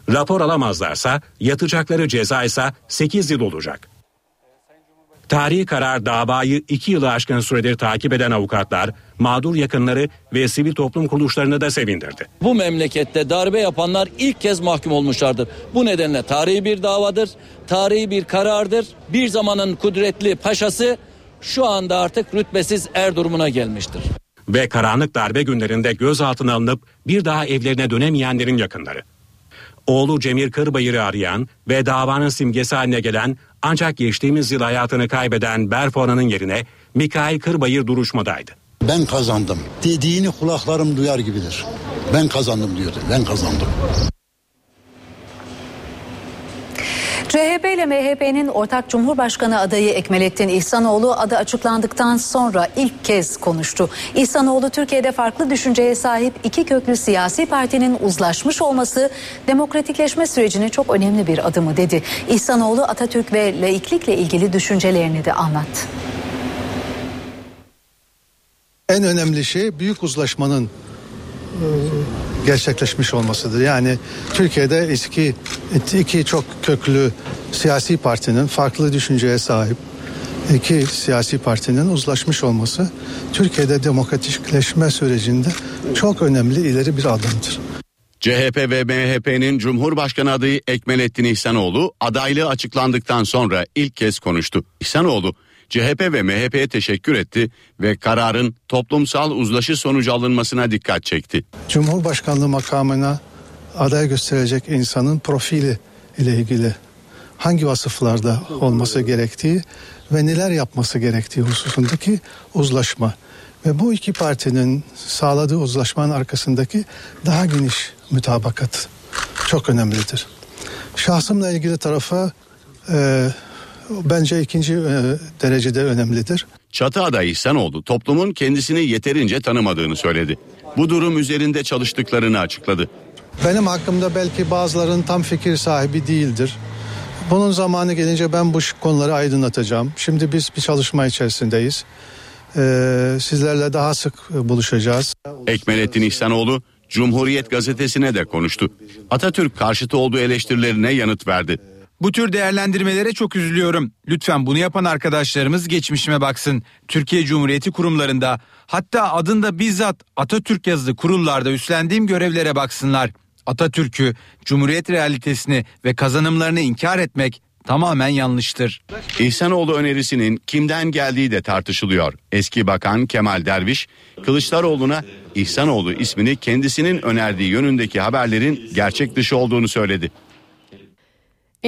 Rapor alamazlarsa yatacakları ceza ise 8 yıl olacak. Tarihi karar davayı 2 yılı aşkın süredir takip eden avukatlar, mağdur yakınları ve sivil toplum kuruluşlarını da sevindirdi. Bu memlekette darbe yapanlar ilk kez mahkum olmuşlardır. Bu nedenle tarihi bir davadır, tarihi bir karardır. Bir zamanın kudretli paşası şu anda artık rütbesiz er durumuna gelmiştir. ve karanlık darbe günlerinde gözaltına alınıp bir daha evlerine dönemeyenlerin yakınları. Oğlu Cemil Kırbayır'ı arayan ve davanın simgesi haline gelen ancak geçtiğimiz yıl hayatını kaybeden Berfona'nın yerine Mikail Kırbayır duruşmadaydı. Ben kazandım. Dediğini kulaklarım duyar gibidir. Ben kazandım diyordu. Ben kazandım. CHP ile MHP'nin ortak Cumhurbaşkanı adayı Ekmelettin İhsanoğlu adı açıklandıktan sonra ilk kez konuştu. İhsanoğlu Türkiye'de farklı düşünceye sahip iki köklü siyasi partinin uzlaşmış olması demokratikleşme sürecinin çok önemli bir adımı dedi. İhsanoğlu Atatürk ve laiklikle ilgili düşüncelerini de anlattı. En önemli şey büyük uzlaşmanın gerçekleşmiş olmasıdır. Yani Türkiye'de eski iki çok köklü siyasi partinin farklı düşünceye sahip iki siyasi partinin uzlaşmış olması Türkiye'de demokratikleşme sürecinde çok önemli ileri bir adımdır. CHP ve MHP'nin Cumhurbaşkanı adayı Ekmelettin İhsanoğlu adaylığı açıklandıktan sonra ilk kez konuştu. İhsanoğlu CHP ve MHP'ye teşekkür etti ve kararın toplumsal uzlaşı sonucu alınmasına dikkat çekti. Cumhurbaşkanlığı makamına aday gösterecek insanın profili ile ilgili hangi vasıflarda olması gerektiği ve neler yapması gerektiği hususundaki uzlaşma ve bu iki partinin sağladığı uzlaşmanın arkasındaki daha geniş mütabakat çok önemlidir. Şahsımla ilgili tarafa e, bence ikinci e, derecede önemlidir. Çatı adayı İhsanoğlu toplumun kendisini yeterince tanımadığını söyledi. Bu durum üzerinde çalıştıklarını açıkladı. Benim hakkımda belki bazıların tam fikir sahibi değildir. Bunun zamanı gelince ben bu konuları aydınlatacağım. Şimdi biz bir çalışma içerisindeyiz. Ee, sizlerle daha sık buluşacağız. Ekmelettin İhsanoğlu Cumhuriyet gazetesine de konuştu. Atatürk karşıtı olduğu eleştirilerine yanıt verdi. Bu tür değerlendirmelere çok üzülüyorum. Lütfen bunu yapan arkadaşlarımız geçmişime baksın. Türkiye Cumhuriyeti kurumlarında hatta adında bizzat Atatürk yazılı kurullarda üstlendiğim görevlere baksınlar. Atatürk'ü, Cumhuriyet realitesini ve kazanımlarını inkar etmek tamamen yanlıştır. İhsanoğlu önerisinin kimden geldiği de tartışılıyor. Eski Bakan Kemal Derviş, Kılıçdaroğlu'na İhsanoğlu ismini kendisinin önerdiği yönündeki haberlerin gerçek dışı olduğunu söyledi.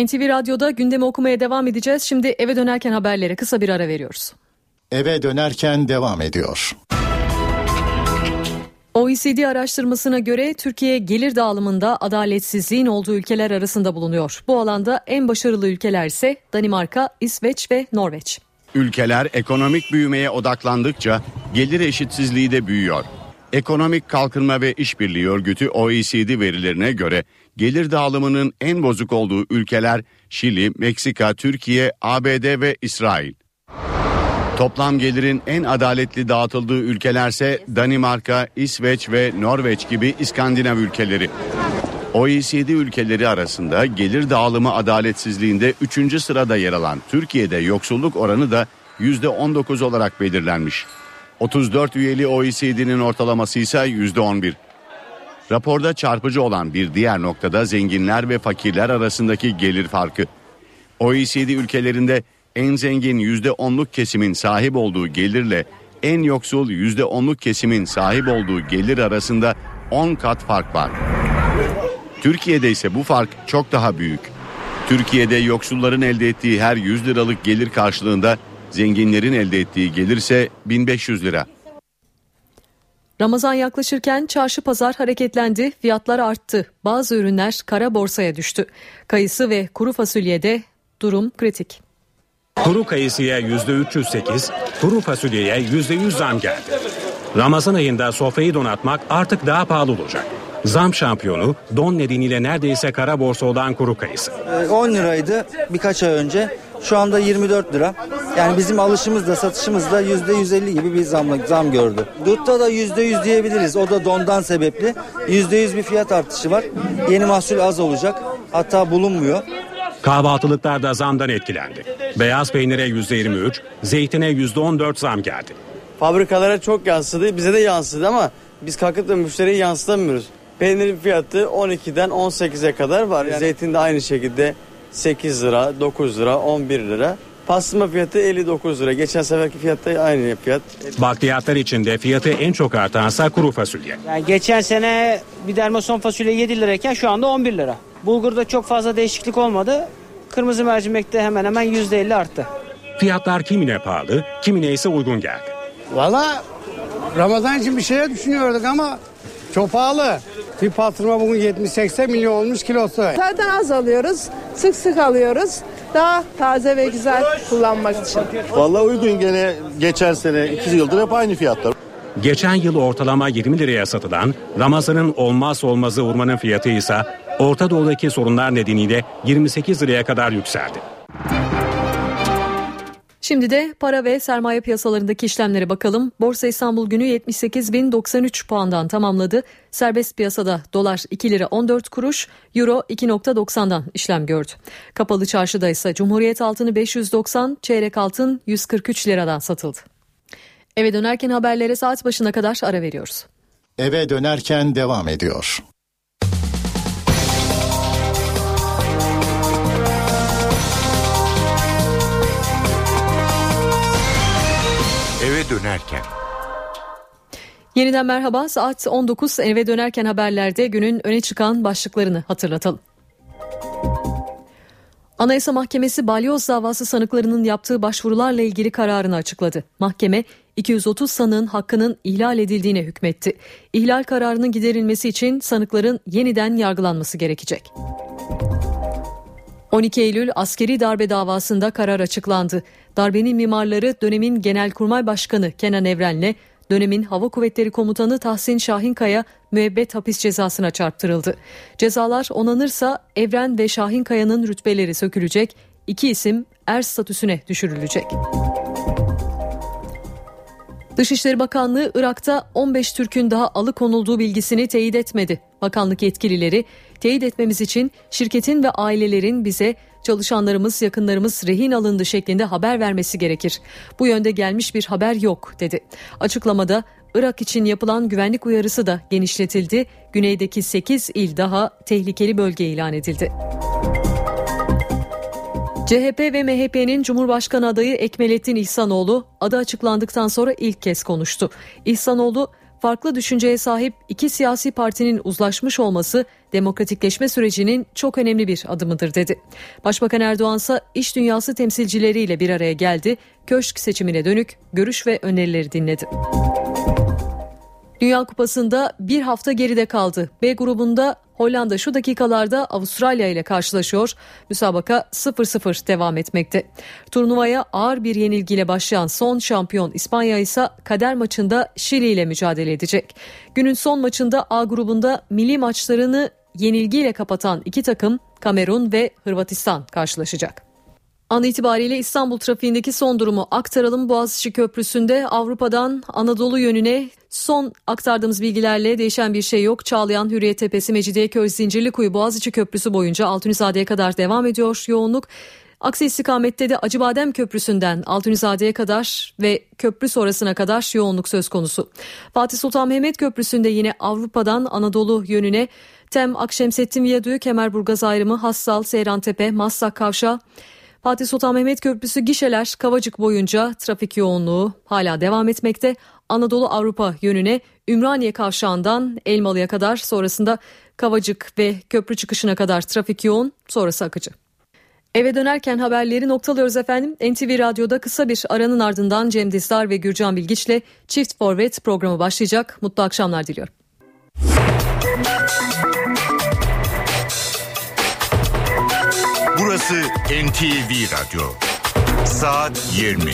NTV Radyo'da gündemi okumaya devam edeceğiz. Şimdi eve dönerken haberlere kısa bir ara veriyoruz. Eve dönerken devam ediyor. OECD araştırmasına göre Türkiye gelir dağılımında adaletsizliğin olduğu ülkeler arasında bulunuyor. Bu alanda en başarılı ülkeler ise Danimarka, İsveç ve Norveç. Ülkeler ekonomik büyümeye odaklandıkça gelir eşitsizliği de büyüyor. Ekonomik Kalkınma ve İşbirliği Örgütü OECD verilerine göre gelir dağılımının en bozuk olduğu ülkeler Şili, Meksika, Türkiye, ABD ve İsrail. Toplam gelirin en adaletli dağıtıldığı ülkelerse Danimarka, İsveç ve Norveç gibi İskandinav ülkeleri. OECD ülkeleri arasında gelir dağılımı adaletsizliğinde 3. sırada yer alan Türkiye'de yoksulluk oranı da %19 olarak belirlenmiş. 34 üyeli OECD'nin ortalaması ise %11. Raporda çarpıcı olan bir diğer noktada zenginler ve fakirler arasındaki gelir farkı. OECD ülkelerinde en zengin %10'luk kesimin sahip olduğu gelirle en yoksul %10'luk kesimin sahip olduğu gelir arasında 10 kat fark var. Türkiye'de ise bu fark çok daha büyük. Türkiye'de yoksulların elde ettiği her 100 liralık gelir karşılığında zenginlerin elde ettiği gelirse 1500 lira. Ramazan yaklaşırken çarşı pazar hareketlendi, fiyatlar arttı. Bazı ürünler kara borsaya düştü. Kayısı ve kuru fasulyede durum kritik. Kuru kayısıya %308, kuru fasulyeye %100 zam geldi. Ramazan ayında sofrayı donatmak artık daha pahalı olacak. Zam şampiyonu don nedeniyle neredeyse kara borsa olan kuru kayısı. 10 liraydı birkaç ay önce. Şu anda 24 lira. Yani bizim alışımız da satışımız da %150 gibi bir zam, zam gördü. Dutta da %100 diyebiliriz. O da dondan sebepli. %100 bir fiyat artışı var. Yeni mahsul az olacak. Hatta bulunmuyor. Kahvaltılıklarda zamdan etkilendi. Beyaz peynire %23, zeytine %14 zam geldi. Fabrikalara çok yansıdı, bize de yansıdı ama biz kalkıp da müşteriye yansıtamıyoruz. Peynirin fiyatı 12'den 18'e kadar var. Yani zeytin de aynı şekilde 8 lira, 9 lira, 11 lira. Pastırma fiyatı 59 lira. Geçen seferki fiyatta aynı fiyat. Bakliyatlar içinde fiyatı en çok artansa kuru fasulye. Yani geçen sene bir dermason fasulye 7 lirayken şu anda 11 lira. Bulgurda çok fazla değişiklik olmadı. Kırmızı mercimekte hemen hemen %50 arttı. Fiyatlar kimine pahalı, kimine ise uygun geldi. Valla Ramazan için bir şeye düşünüyorduk ama çok pahalı. Bir pastırma bugün 70-80 milyon olmuş kilosu. Zaten az alıyoruz. Sık sık alıyoruz. Daha taze ve güzel kullanmak için. Vallahi uygun gene geçen sene 2 yıldır hep aynı fiyatlar. Geçen yıl ortalama 20 liraya satılan Ramazan'ın olmaz olmazı hurmanın fiyatı ise Orta Doğu'daki sorunlar nedeniyle 28 liraya kadar yükseldi. Şimdi de para ve sermaye piyasalarındaki işlemlere bakalım. Borsa İstanbul günü 78.093 puandan tamamladı. Serbest piyasada dolar 2 lira 14 kuruş, euro 2.90'dan işlem gördü. Kapalı çarşıda ise Cumhuriyet altını 590, çeyrek altın 143 liradan satıldı. Eve dönerken haberlere saat başına kadar ara veriyoruz. Eve dönerken devam ediyor. Dönerken. Yeniden merhaba saat 19 eve dönerken haberlerde günün öne çıkan başlıklarını hatırlatalım. Anayasa Mahkemesi balyoz davası sanıklarının yaptığı başvurularla ilgili kararını açıkladı. Mahkeme 230 sanığın hakkının ihlal edildiğine hükmetti. İhlal kararının giderilmesi için sanıkların yeniden yargılanması gerekecek. 12 Eylül askeri darbe davasında karar açıklandı. Darbenin mimarları dönemin Genelkurmay Başkanı Kenan Evren'le dönemin Hava Kuvvetleri Komutanı Tahsin Şahinkaya müebbet hapis cezasına çarptırıldı. Cezalar onanırsa Evren ve Şahinkaya'nın rütbeleri sökülecek, iki isim er statüsüne düşürülecek. Dışişleri Bakanlığı Irak'ta 15 Türk'ün daha alıkonulduğu bilgisini teyit etmedi. Bakanlık yetkilileri teyit etmemiz için şirketin ve ailelerin bize çalışanlarımız, yakınlarımız rehin alındı şeklinde haber vermesi gerekir. Bu yönde gelmiş bir haber yok dedi. Açıklamada Irak için yapılan güvenlik uyarısı da genişletildi. Güneydeki 8 il daha tehlikeli bölge ilan edildi. CHP ve MHP'nin Cumhurbaşkanı adayı Ekmelettin İhsanoğlu adı açıklandıktan sonra ilk kez konuştu. İhsanoğlu farklı düşünceye sahip iki siyasi partinin uzlaşmış olması demokratikleşme sürecinin çok önemli bir adımıdır dedi. Başbakan Erdoğan ise iş dünyası temsilcileriyle bir araya geldi. Köşk seçimine dönük görüş ve önerileri dinledi. Dünya Kupası'nda bir hafta geride kaldı. B grubunda Hollanda şu dakikalarda Avustralya ile karşılaşıyor. Müsabaka 0-0 devam etmekte. Turnuvaya ağır bir yenilgiyle başlayan son şampiyon İspanya ise kader maçında Şili ile mücadele edecek. Günün son maçında A grubunda milli maçlarını yenilgiyle kapatan iki takım Kamerun ve Hırvatistan karşılaşacak. An itibariyle İstanbul trafiğindeki son durumu aktaralım. Boğaziçi Köprüsü'nde Avrupa'dan Anadolu yönüne son aktardığımız bilgilerle değişen bir şey yok. Çağlayan, Hürriyet Tepesi, Mecidiyeköy, Zincirlikuyu, Boğaziçi Köprüsü boyunca Altunizade'ye kadar devam ediyor yoğunluk. Aksi istikamette de Acıbadem Köprüsü'nden Altunizade'ye kadar ve köprü sonrasına kadar yoğunluk söz konusu. Fatih Sultan Mehmet Köprüsü'nde yine Avrupa'dan Anadolu yönüne Tem Akşemsettin Viyadüğü, Kemerburgaz ayrımı, Hassal, Seyrantepe, Maslak Kavşağı, Fatih Sultan Mehmet Köprüsü gişeler Kavacık boyunca trafik yoğunluğu hala devam etmekte. Anadolu Avrupa yönüne Ümraniye kavşağından Elmalı'ya kadar sonrasında Kavacık ve köprü çıkışına kadar trafik yoğun sonrası akıcı. Eve dönerken haberleri noktalıyoruz efendim. NTV Radyo'da kısa bir aranın ardından Cem Dizdar ve Gürcan Bilgiç'le Çift Forvet programı başlayacak. Mutlu akşamlar diliyorum. Burası NTV Radyo. Saat 20.